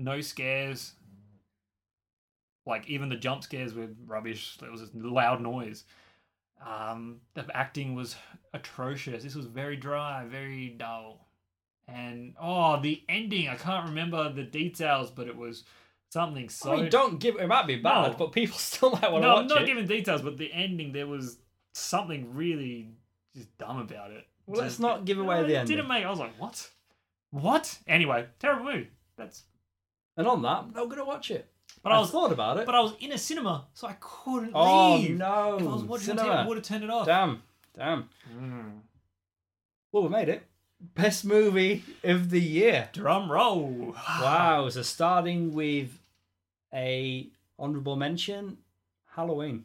no scares. Like even the jump scares were rubbish. There was loud noise. Um, the acting was atrocious. This was very dry, very dull. And oh, the ending! I can't remember the details, but it was something so. I mean, don't give it might be bad, No. but people still might want to no, watch I'm not it. giving details, but the ending there was something really just dumb about it. Well, let's not give away No, the it ending. Didn't make. I was like, what? What? Anyway, terrible movie. That's. And on that, I'm not going to watch it. But I I was. thought about it. But I was in a cinema, so I couldn't leave. oh leave. no! If I was watching Cinema. it, I would have turned it off. Damn, damn. Mm. Well, we made it. Best movie of the year. Drum roll. Wow. So starting with a honourable mention, Halloween.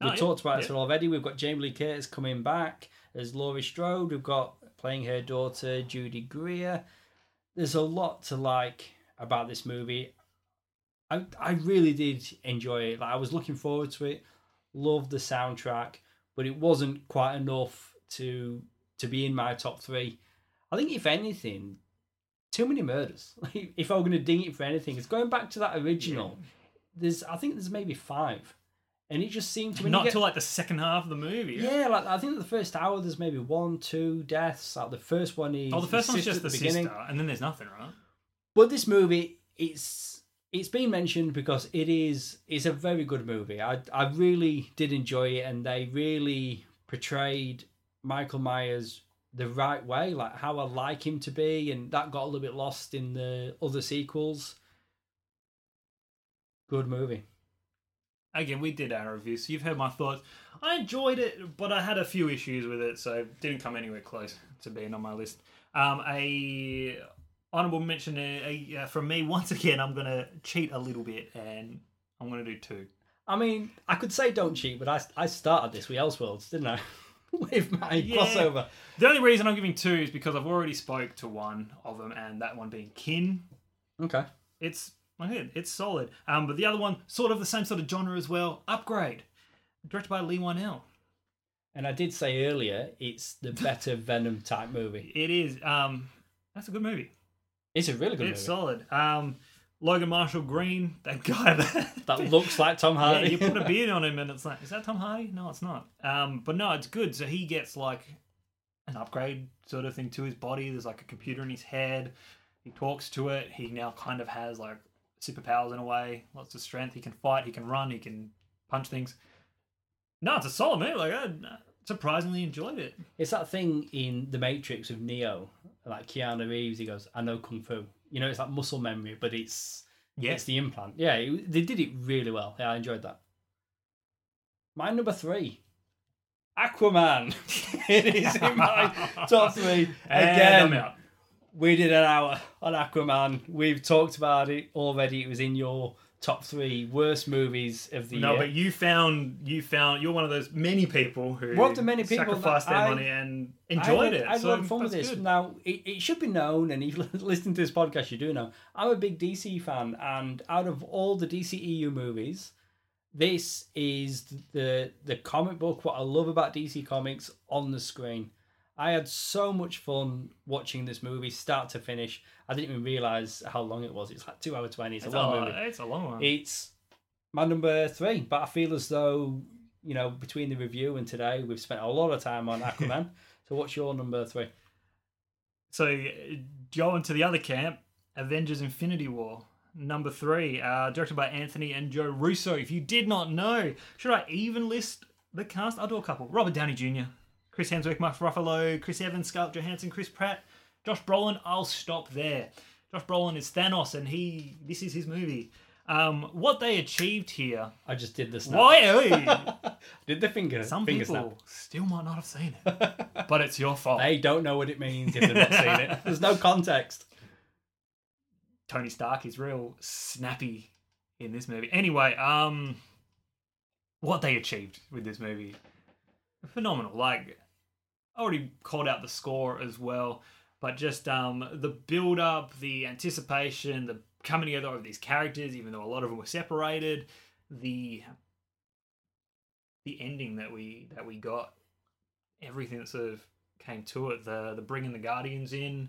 We Oh, have yeah, talked about yeah. it already. We've got Jamie Lee Curtis coming back as Laurie Strode. We've got playing her daughter Judy Greer. There's a lot to like about this movie. I I really did enjoy it. Like I was looking forward to it. Loved the soundtrack, but it wasn't quite enough to to be in my top three. I think if anything, too many murders. if I were going to ding it for anything, it's going back to that original. There's I think there's maybe five, and it just seemed to Not get- till like the second half of the movie. yeah, like I think the first hour there's maybe one, two deaths. Like the first one is Oh, the first one's just at the, beginning. sister, and then there's nothing, right? But this movie, it's it's been mentioned because it is it's a very good movie. I I really did enjoy it, and they really portrayed Michael Myers the right way, like how I like him to be, and that got a little bit lost in the other sequels. Good movie. Again, we did our review, so you've heard my thoughts. I enjoyed it, but I had a few issues with it, so didn't come anywhere close to being on my list. Um, a honorable mention uh, uh, from me once again. I'm gonna cheat a little bit, and I'm gonna do two. I mean, I could say don't cheat, but I I started this with Elseworlds, didn't I? with my Yeah. crossover. The only reason I'm giving two is because I've already spoke to one of them, and that one being Kin. Okay. It's okay, it's solid. Um, but the other one, sort of the same sort of genre as well. Upgrade, directed by Leigh Whannell. And I did say earlier, it's the better Venom type movie. It is. Um, that's a good movie. It's a really good it's movie. solid. Um, Logan Marshall Green, that guy that, That looks like Tom yeah, Hardy. you put a beard on him and it's like, is that Tom Hardy? No, it's not. Um, but no, it's good. So he gets like an upgrade sort of thing to his body. There's like a computer in his head. He talks to it. He now kind of has like superpowers in a way. Lots of strength. He can fight. He can run. He can punch things. No, it's a solid movie. Like I, surprisingly enjoyed it. It's that thing in The Matrix of Neo, like Keanu Reeves. He goes, "I know kung fu." You know, it's like muscle memory, but it's Yes. it's the implant. Yeah, it, they did it really well. Yeah, I enjoyed that. My number three, Aquaman. it is in my top three eh, again. I'm. We did an hour on Aquaman. We've talked about it already. It was in your top three worst movies of the No, year. No, but you found you found you're one of those many people who One of the many people sacrificed their I- money and enjoyed I it. I had so a lot of fun with this. good. Now, it, it should be known, and if you listen to this podcast, you do know, I'm a big DC fan, and out of all the DCEU movies, this is the the comic book. What I love about DC Comics on the screen. I had so much fun watching this movie, start to finish. I didn't even realize how long it was. It's like two hour twenty. It's, It's a long a, movie. it's a long one. It's my number three, but I feel as though you know between the review and today we've spent a lot of time on Aquaman. so what's your number three? So uh, going to the other camp, Avengers: Infinity War. Number three, uh, directed by Anthony and Joe Russo. If you did not know, should I even list the cast? I'll do a couple. Robert Downey Jr., Chris Hemsworth, Mark Ruffalo, Chris Evans, Scarlett Johansson, Chris Pratt, Josh Brolin. I'll stop there. Josh Brolin is Thanos, and he this is his movie. Um, what they achieved here. I just did the snap. Why? Did the finger? Some finger people still might not have seen it, but it's your fault. They don't know what it means if they've not seen it. There's no context. Tony Stark is real snappy in this movie. Anyway, um, what they achieved with this movie, phenomenal. Like, already called out the score as well, but just um the build up, the anticipation, the coming together of these characters, even though a lot of them were separated, the the ending that we that we got, everything that sort of came to it, the the bringing the Guardians in,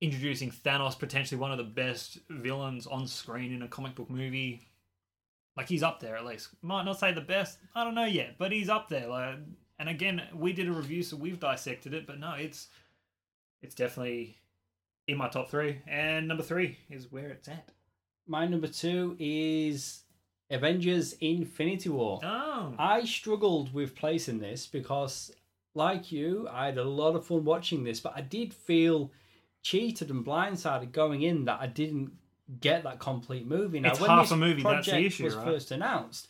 introducing Thanos, potentially one of the best villains on screen in a comic book movie. Like he's up there at least. Might not say the best. I don't know yet, but he's up there. Like, and again, we did a review, so we've dissected it. But no, it's it's definitely in my top three. And number three is where it's at. My number two is Avengers: Infinity War. Oh, I struggled with placing this because, like you, I had a lot of fun watching this, but I did feel cheated and blindsided going in that I didn't get that complete movie. Now, It's when half this a movie, that's the issue, was right? first announced,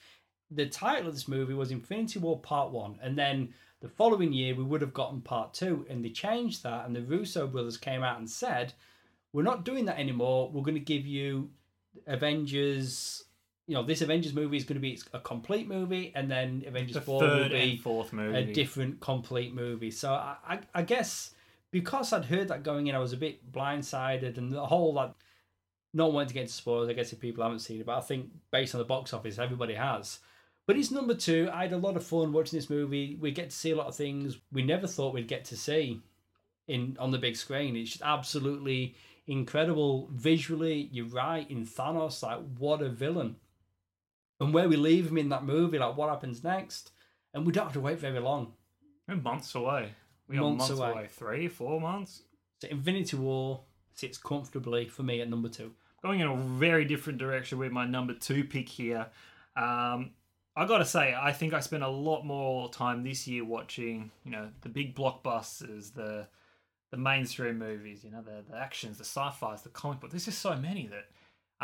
the title of this movie was Infinity War Part One, and then the following year we would have gotten Part Two, and they changed that, and the Russo brothers came out and said, "We're not doing that anymore. We're going to give you Avengers." You know, this Avengers movie is going to be a complete movie, and then Avengers the Four will be fourth a different complete movie. So I, I, I guess because I'd heard that going in, I was a bit blindsided, and the whole like not wanting to get into spoilers. I guess if people haven't seen it, but I think based on the box office, everybody has. But it's number two. I had a lot of fun watching this movie. We get to see a lot of things we never thought we'd get to see in on the big screen. It's just absolutely incredible visually. You're right in Thanos. Like what a villain! And where we leave him in that movie, like what happens next, and we don't have to wait very long. We're months away. We are Months months, away. away. Three, four months. So Infinity War sits comfortably for me at number two. going in a very different direction with my number two pick here. Um, I gotta say, I think I spent a lot more time this year watching, you know, the big blockbusters, the the mainstream movies, you know, the, the actions, the sci-fi's, the comic book. There's just so many that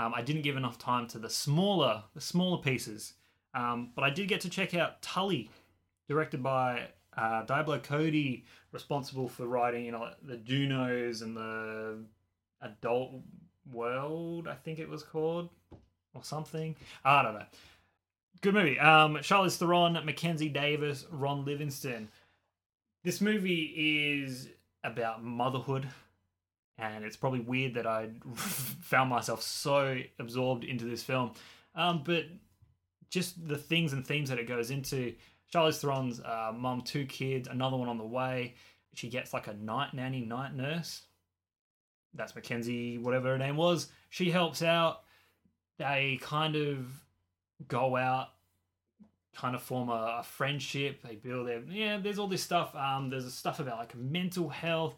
um, I didn't give enough time to the smaller, the smaller pieces. Um, but I did get to check out Tully, directed by uh, Diablo Cody, responsible for writing, you know, the Junos and the Adult World, I think it was called, or something. I don't know. Good movie. Um, Charlize Theron, Mackenzie Davis, Ron Livingston. This movie is about motherhood, and it's probably weird that I found myself so absorbed into this film. Um, but just the things and themes that it goes into. Charlize Theron's uh, mum, two kids, another one on the way. She gets like a night nanny, night nurse. That's Mackenzie, whatever her name was. She helps out. They kind of go out, kind of form a, a friendship. They build their yeah. There's all this stuff. Um, there's stuff about like mental health.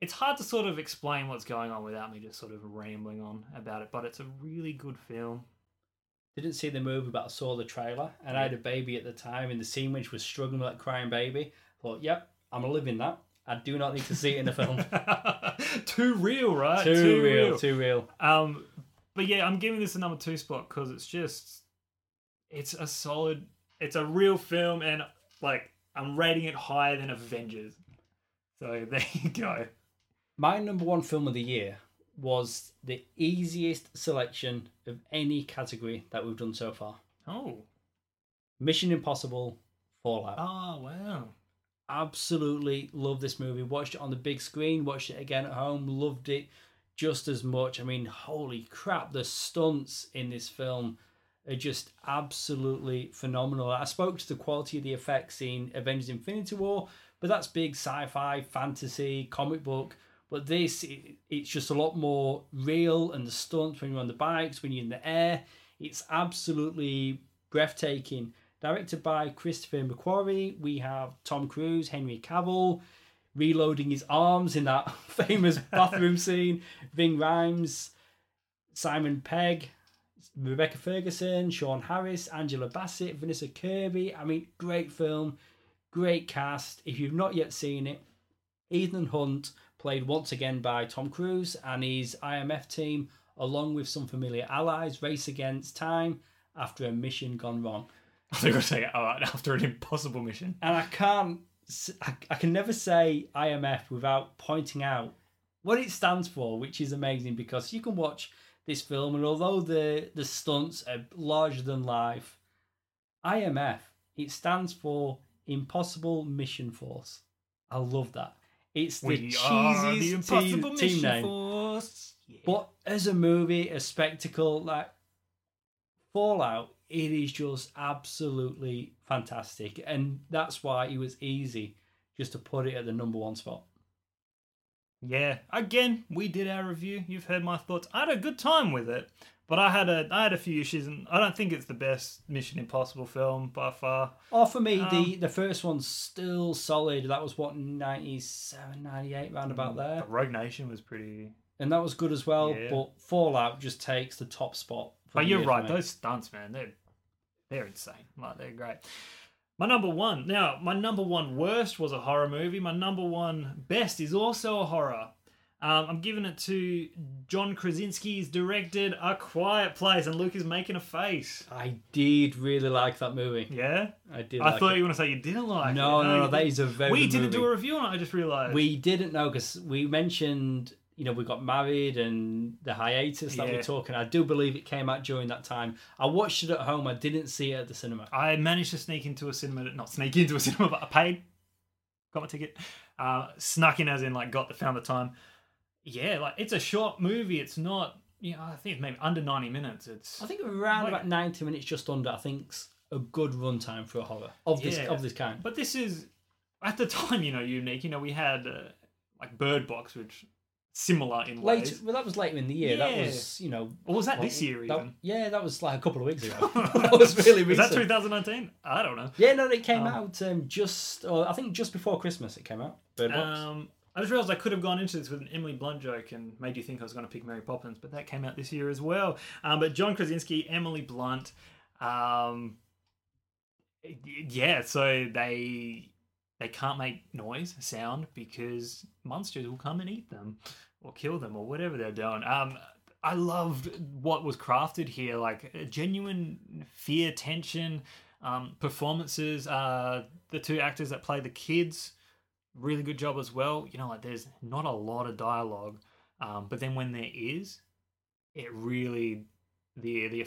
It's hard to sort of explain what's going on without me just sort of rambling on about it. But it's a really good film. Didn't see the movie, but I saw the trailer, and I had a baby at the time. In the scene which was struggling with that crying baby, Thought, yep, I'm gonna that. I do not need to see it in a film. too real, right? too, real, too real. Um, but yeah, I'm giving this a number two spot because it's just, it's a solid, it's a real film, and like I'm rating it higher than Avengers. So there you go. My number one film of the year was the easiest selection of any category that we've done so far. Oh, Mission Impossible Fallout. oh wow. Absolutely love this movie. Watched it on the big screen, watched it again at home, loved it just as much. I mean, holy crap, the stunts in this film are just absolutely phenomenal. I spoke to the quality of the effects in Avengers Infinity War, but that's big sci fi, fantasy, comic book. But this, it, it's just a lot more real, and the stunts when you're on the bikes, when you're in the air, it's absolutely breathtaking. Directed by Christopher McQuarrie, we have Tom Cruise, Henry Cavill, reloading his arms in that famous bathroom scene. Ving Rhames, Simon Pegg, Rebecca Ferguson, Sean Harris, Angela Bassett, Vanessa Kirby. I mean, great film, great cast. If you've not yet seen it, Ethan Hunt, played once again by Tom Cruise and his IMF team, along with some familiar allies, race against time after a mission gone wrong. I think I'll say oh, after an impossible mission. And I can't, I, I can never say IMF without pointing out what it stands for, which is amazing because you can watch this film, and although the the stunts are larger than life, IMF it stands for Impossible Mission Force. I love that. It's the We the cheesiest Impossible team, team Mission name. Force. Yeah. But as a movie, a spectacle, like Fallout, it is just absolutely fantastic. And that's why it was easy just to put it at the number one spot. Yeah, again, we did our review. You've heard my thoughts. I had a good time with it, but I had a I had a few issues, and I don't think it's the best Mission Impossible film by far. Oh, for me, the, Um, the first one's still solid. That was what, 97, 98, round about there. Rogue Nation was pretty. And that was good as well. Yeah. But Fallout just takes the top spot. for But you're right; those stunts, man, they're they're insane. Like they're great. My number one. Now, my number one worst was a horror movie. My number one best is also a horror. Um, I'm giving it to John Krasinski's directed A Quiet Place, and Luke is making a face. I did really like that movie. Yeah, I did. I like thought it. you were going to say you didn't like No, it. no, no, you that a very We didn't movie. do a review on it. I just realized. We didn't know because we mentioned, you know, we got married and the hiatus that Yeah. we're talking. I do believe it came out during that time. I watched it at home. I didn't see it at the cinema. I managed to sneak into a cinema, not sneak into a cinema, but I paid, got my ticket, uh, snuck in as in like got the found the time. Yeah, like it's a short movie. It's not, you know, I think maybe under ninety minutes. It's I think around Like- about ninety minutes, just under. I think's a good runtime for a horror of this Yeah. of this kind. but this is at the time, you know, unique. You know, we had uh, like Bird Box, which similar in Later, ways. well, that was later in the year. That was, you know, Or was that well, this year that- even? yeah, that was like a couple of weeks ago. that was really Was that 2019? I don't know. Yeah, no, it came Um, out um, just, or I think just before Christmas. It came out. Um, I just realized I could have gone into this with an Emily Blunt joke and made you think I was going to pick Mary Poppins, but that came out this year as well. Um, but John Krasinski, Emily Blunt, um, yeah, so they they can't make noise, sound because monsters will come and eat them or kill them or whatever they're doing. Um, I loved what was crafted here, like genuine fear, tension, um, performances. Uh, the two actors that play the kids really good job as well. You know, like there's not a lot of dialogue, um, but then when there is, it really the the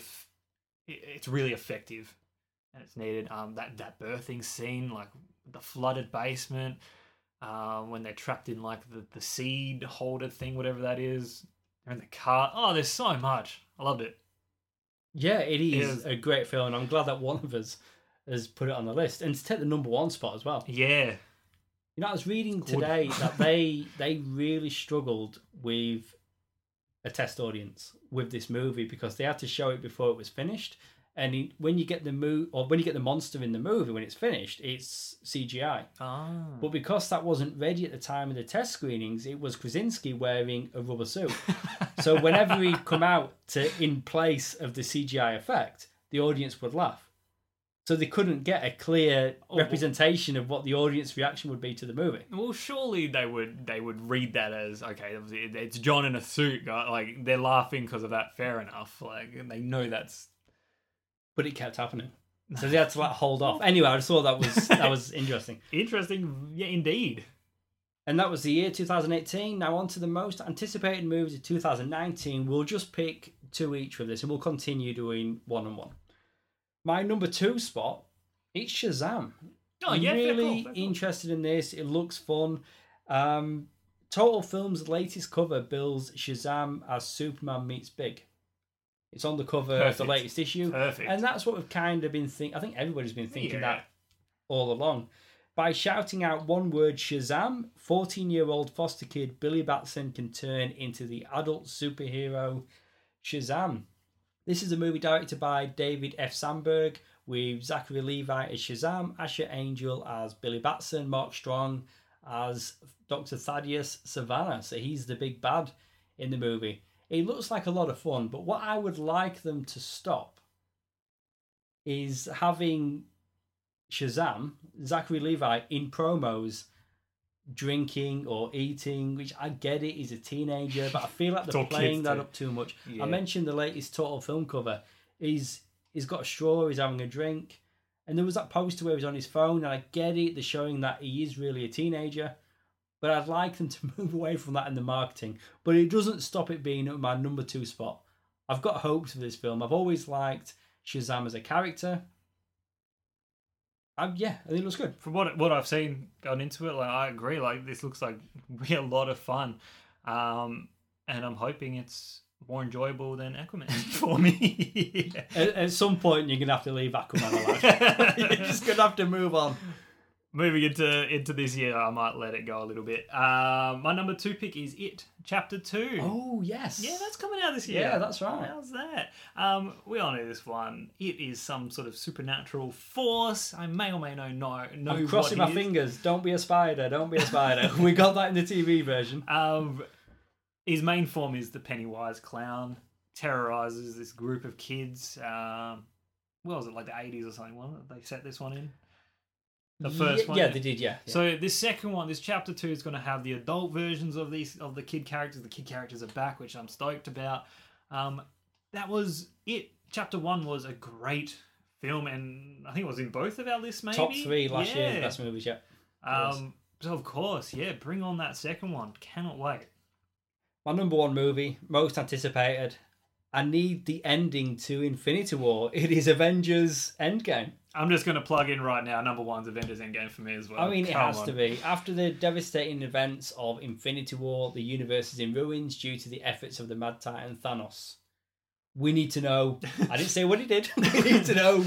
it's really effective and it's needed. Um, that that birthing scene, like the flooded basement, um, when they're trapped in like the the seed holder thing, whatever that is. They're in the car. Oh, there's so much. I loved it. Yeah, it is is- a great film, and I'm glad that one of us has put it on the list and to take the number one spot as well. Yeah, You know, I was reading today that they they really struggled with a test audience with this movie because they had to show it before it was finished. And when you get the mo- or when you get the monster in the movie when it's finished, it's CGI. ah, But because that wasn't ready at the time of the test screenings, it was Krasinski wearing a rubber suit. so whenever he'd come out to in place of the CGI effect, the audience would laugh. so they couldn't get a clear Oh, representation of what the audience reaction would be to the movie. Well, surely they would they would read that as okay. obviously It's John in a suit. Like they're laughing because of that. Fair enough. Like they know that's But it kept happening, so they had to like hold off. Anyway, I just thought that was that was interesting. interesting. Yeah, indeed. And that was the year 2018. Now on to the most anticipated movies of 2019. We'll just pick two each with this, and we'll continue doing one and one. My number two spot, it's Shazam. Oh I'm yeah, fair really call, fair call. interested in this. It looks fun. Um, Total Films' latest cover bills Shazam as Superman meets Big. It's on the cover of the latest issue, Perfect. and that's what we've kind of been thinking. I think everybody's been thinking Yeah. that all along. By shouting out one word Shazam, 14 year old foster kid Billy Batson can turn into the adult superhero Shazam. This is a movie directed by David F. Sandberg with Zachary Levi as Shazam, Asher Angel as Billy Batson, Mark Strong as Dr. Thaddeus Sivana. So he's the big bad in the movie. It looks like a lot of fun, but what I would like them to stop is having Shazam, Zachary Levi, in promos drinking or eating, which I get it, he's a teenager, but I feel like they're playing that too. up too much. Yeah. I mentioned the latest Total Film cover. He's he's got a straw, he's having a drink. And there was that poster where he's on his phone, and I get it, they're showing that he is really a teenager. But I'd like them to move away from that in the marketing. But it doesn't stop it being my number two spot. I've got hopes for this film. I've always liked Shazam as a character. Um, yeah, I think it looks good. From what what I've seen going into it, like I agree. Like this looks like be a lot of fun, um, and I'm hoping it's more enjoyable than Aquaman for me. At, at some point, you're gonna have to leave Aquaman alive. you're just gonna have to move on. Moving into into this year, I might let it go a little bit. Um, my number two pick is It Chapter Two. Oh yes, Yeah, that's coming out this year. Yeah, that's right. How's that? Um, we all know this one. It is some sort of supernatural force. I may or may not know, know I'm crossing my is. fingers. Don't be a spider. Don't be a spider. we got that in the TV version. Um, his main form is the Pennywise clown. Terrorizes this group of kids. Um, what was it like the eighties or something? Wasn't it? They set this one in. The first yeah, one. Yeah, they did. Yeah. yeah. So this second one, this chapter two, is going to have the adult versions of these of the kid characters. The kid characters are back, which I'm stoked about. Um, that was it. Chapter one was a great film, and I think it was in both of our lists. Maybe Top three last year, Yeah. best movies. Yeah. Um, so of course, yeah, bring on that second one. Cannot wait. My number one movie, most anticipated. I need the ending to Infinity War. It is Avengers Endgame. I'm just going to plug in right now. Number one's Avengers Endgame for me as well. I mean, it has on. to be. After the devastating events of Infinity War, the universe is in ruins due to the efforts of the Mad Titan Thanos. We need to know. I didn't say what he did. we need to know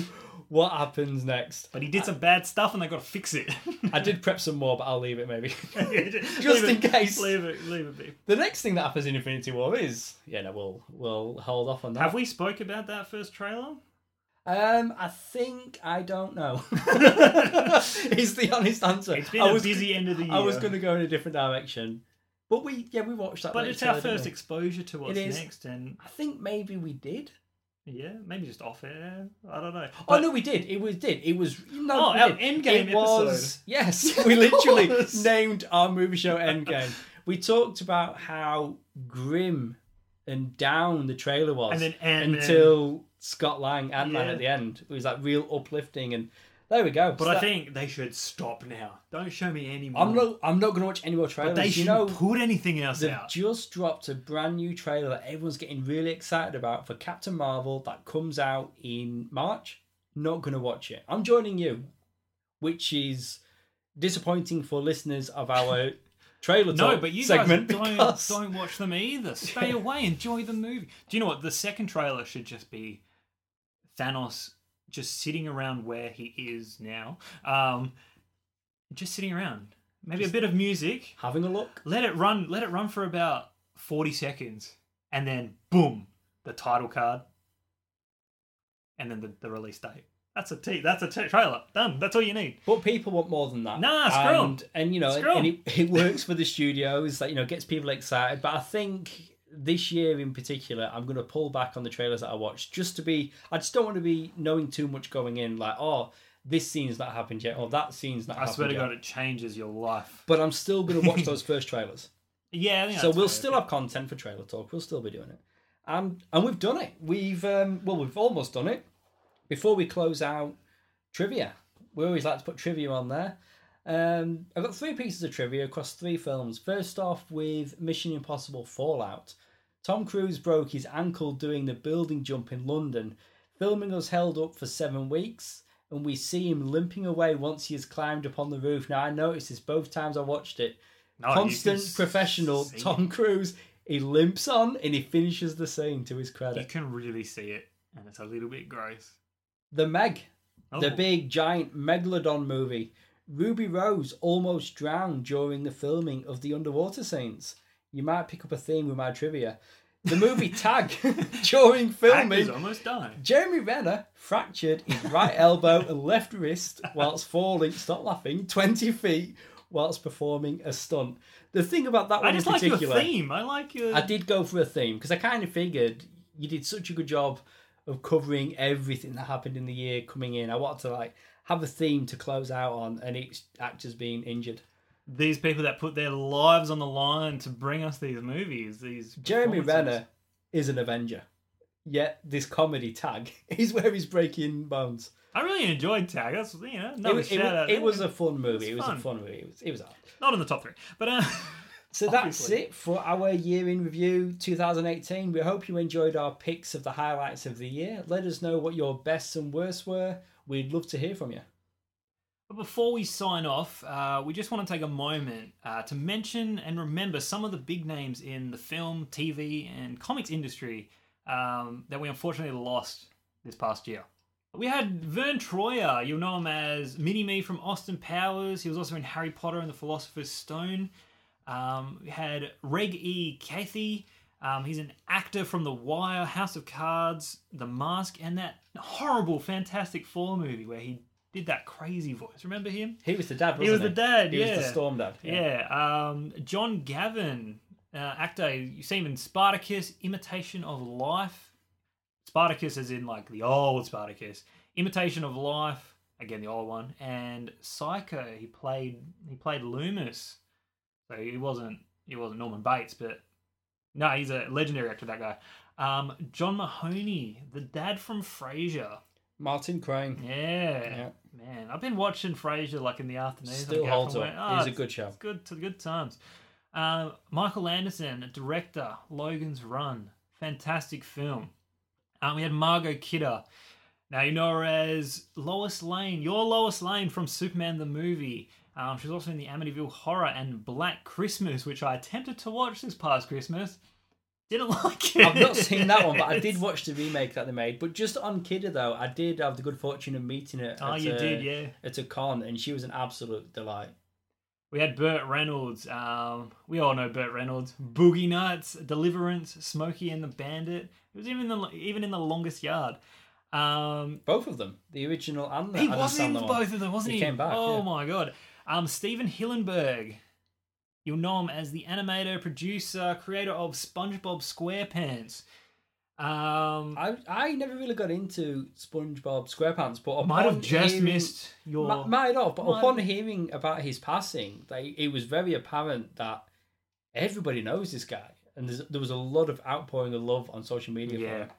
what happens next. But he did some bad stuff, and they got to fix it. I did prep some more, but I'll leave it maybe. just Just in case. Leave it. Leave it be. the next thing that happens in Infinity War is yeah, no, we'll we'll hold off on that. Have we spoke about that first trailer? Um, I think I don't know. is the honest answer. It's been I a was, busy end of the year. I was going to go in a different direction, but we yeah we watched that. But it's our first we? exposure to what's is. next, and I think maybe we did. yeah, maybe just off air. I don't know. Oh But- no, we did. It was did. It was no. Oh, we our. Endgame It was yes. We literally named our movie show Endgame. We talked about how grim and down the trailer was, And then Ant-Man. until Scott Lang Ant Man Yeah. at the end. It was like real uplifting, and there we go. But So I that- think they should stop now. Don't show me any more. I'm not. I'm not going to watch any more trailers. But they you should know, put anything else they've out. just dropped a brand new trailer that everyone's getting really excited about for Captain Marvel that comes out in March. Not going to watch it. I'm joining you, which is disappointing for listeners of our trailer No, talk but you segment guys don't because don't watch them either. Stay away. Enjoy the movie. Do you know what? The second trailer should just be Thanos just sitting around where he is now. Um, just sitting around. Maybe a bit of music. having a look. Let it run. Let it run for about forty seconds, and then boom, the title card, and then the, the release date. That's a t- That's a t- trailer. Done. That's all you need. But people want more than that. Nah, screw and, and you know, and it, it works for the studios. That you know gets people excited. But I think this year in particular, I'm going to pull back on the trailers that I watched just to be. I just don't want to be knowing too much going in. Like, oh, this scene's not happened yet, or that scene's not. I swear to yet. God, it changes your life. But I'm still going to watch those first trailers. Yeah, so we'll still have content for trailer talk. We'll still be doing it, and and we've done it. We've um, well, we've almost done it. Before we close out trivia, we always like to put trivia on there. Um, I've got three pieces of trivia across three films. First off, with Mission Impossible Fallout, Tom Cruise broke his ankle doing the building jump in London. Filming was held up for seven weeks, and we see him limping away once he has climbed up on the roof. Now I noticed this both times I watched it No, constant professional Tom Cruise. He limps on and he finishes the scene to his credit. You can really see it, and it's a little bit gross. The Meg, the Oh. big giant megalodon movie. Ruby Rose almost drowned during the filming of the underwater scenes. You might pick up a theme with my trivia. The movie Tag during filming. almost done. Jeremy Renner fractured his right elbow and left wrist whilst falling, stop laughing, 20 feet whilst performing a stunt. The thing about that one I just in like your theme. I like your. I did go for a theme because I kind of figured you did such a good job of covering everything that happened in the year coming in. I wanted to like have a theme to close out on, and it's actors being injured. These people that put their lives on the line to bring us these movies. These Jeremy. Renner is an Avenger, yet this comedy tag is where he's breaking bones. I really enjoyed Tag. That's you know It, was- it, was- out. it was a fun movie. It was fun. a fun movie. It was, it was hard. not in the top three, but uh, So that's Obviously. it for our year in review 2018. We hope you enjoyed our picks of the highlights of the year. Let us know what your bests and worst were. We'd love to hear from you. But before we sign off, uh, we just want to take a moment uh, to mention and remember some of the big names in the film, TV, and comics industry um, that we unfortunately lost this past year. We had Verne Troyer. You'll know him as Mini Me from Austin Powers. He was also in Harry Potter and the Philosopher's Stone. Um, we had Reg E. Cathey. Um, he's an actor from The Wire, House of Cards, The Mask, and that horrible Fantastic Four movie where he did that crazy voice. Remember him? He was the dad, wasn't He was the dad, He yeah. was the Storm dad. Yeah. Um, John Gavin, uh, actor. You see him in Spartacus, Imitation of Life. Spartacus is in like the old Spartacus. Imitation of Life, again the old one, and Psycho. He played he played Loomis. So he wasn't he wasn't Norman Bates, but no, he's a legendary actor. That guy. Um, John Mahoney, the dad from Frasier. Martin Crane. Yeah. Yeah. Man, I've been watching Frasier like in the afternoon. Still holds up. He's a good show. It's good to good times. Uh, Michael Anderson, director, Logan's Run, fantastic film. Um, we had Margot Kidder. Now you know her as Lois Lane, your Lois Lane from Superman the movie. Um, she's also in the Amityville Horror and Black Christmas, which I attempted to watch this past Christmas. Didn't like it. I've not seen that one, but I did watch the remake that they made. But just on Kidder though, I did have the good fortune of meeting her. Oh, you a, did, yeah. At a con, and she was an absolute delight. We had Burt Reynolds. Um, we all know Burt Reynolds. Boogie Nights, Deliverance, Smokey and the Bandit. It was even in the even in the Longest Yard. Um, Both of them, the original and the he Adam was in both of them, wasn't he? He came back, Oh yeah. my god. Um, Stephen Hillenburg. You'll know him as the animator, producer, creator of SpongeBob SquarePants. Um, I I never really got into SpongeBob SquarePants, but I might have just hearing- missed your. Ma- might have, but Might upon have. hearing about his passing, like, it was very apparent that everybody knows this guy, and there was a lot of outpouring of love on social media. Yeah. for him.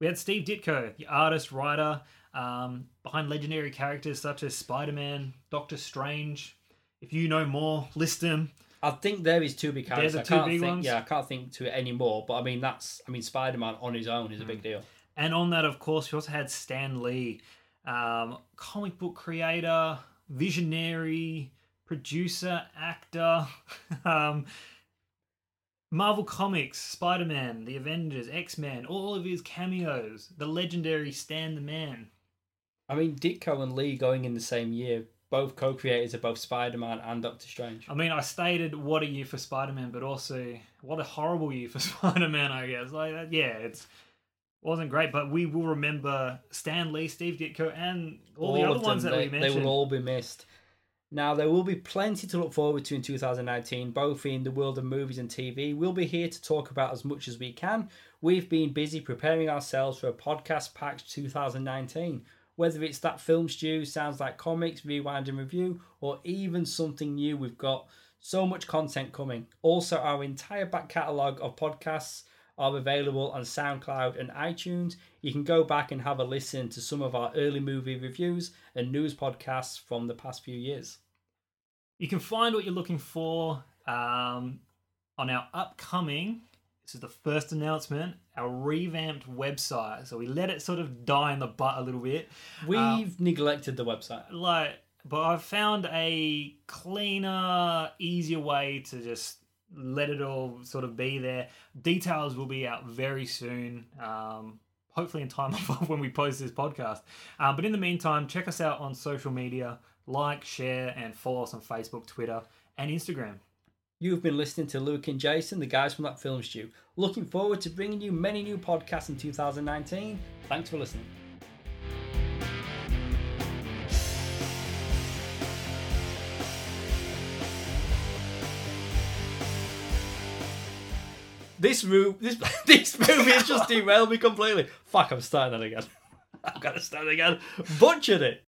We had Steve Ditko, the artist, writer, um, behind legendary characters such as Spider Man, Doctor Strange. If you know more, list them. I think there is two big characters. the I two can't big think, ones? Yeah, I can't think to it anymore. But I mean, that's I mean, Spider Man on his own is a big deal. And on that, of course, we also had Stan Lee, um, comic book creator, visionary, producer, actor. um, Marvel Comics, Spider Man, The Avengers, X Men, all of his cameos, the legendary Stan the Man. I mean, Ditko and Lee going in the same year, both co-creators of both Spider Man and Doctor Strange. I mean, I stated what a year for Spider Man, but also what a horrible year for Spider Man. I guess, like, that- yeah, it's wasn't great, but we will remember Stan Lee, Steve Ditko, and all, the other ones that they, we mentioned. they will all be missed. Now, there will be plenty to look forward to in 2019, both in the world of movies and TV. We'll be here to talk about as much as we can. We've been busy preparing ourselves for a podcast packed 2019. Whether it's that film stew, sounds like comics, rewind and review, or even something new, we've got so much content coming. Also, our entire back catalogue of podcasts are available on SoundCloud and iTunes. You can go back and have a listen to some of our early movie reviews and news podcasts from the past few years. You can find what you're looking for um, on our upcoming. This is the first announcement. Our revamped website. So we let it sort of die in the butt a little bit. We've Um, neglected the website. like but i've found a cleaner easier way to just let it all sort of be there details will be out very soon um, hopefully in time of when we post this podcast um, but in the meantime check us out on social media like share and follow us on facebook twitter and instagram You've been listening to Luke and Jason, the guys from that film stew. Looking forward to bringing you many new podcasts in 2019. Thanks for listening. This room, this this movie has just derailed me completely. Fuck, I'm starting that again. I'm gonna start again. Butchered it.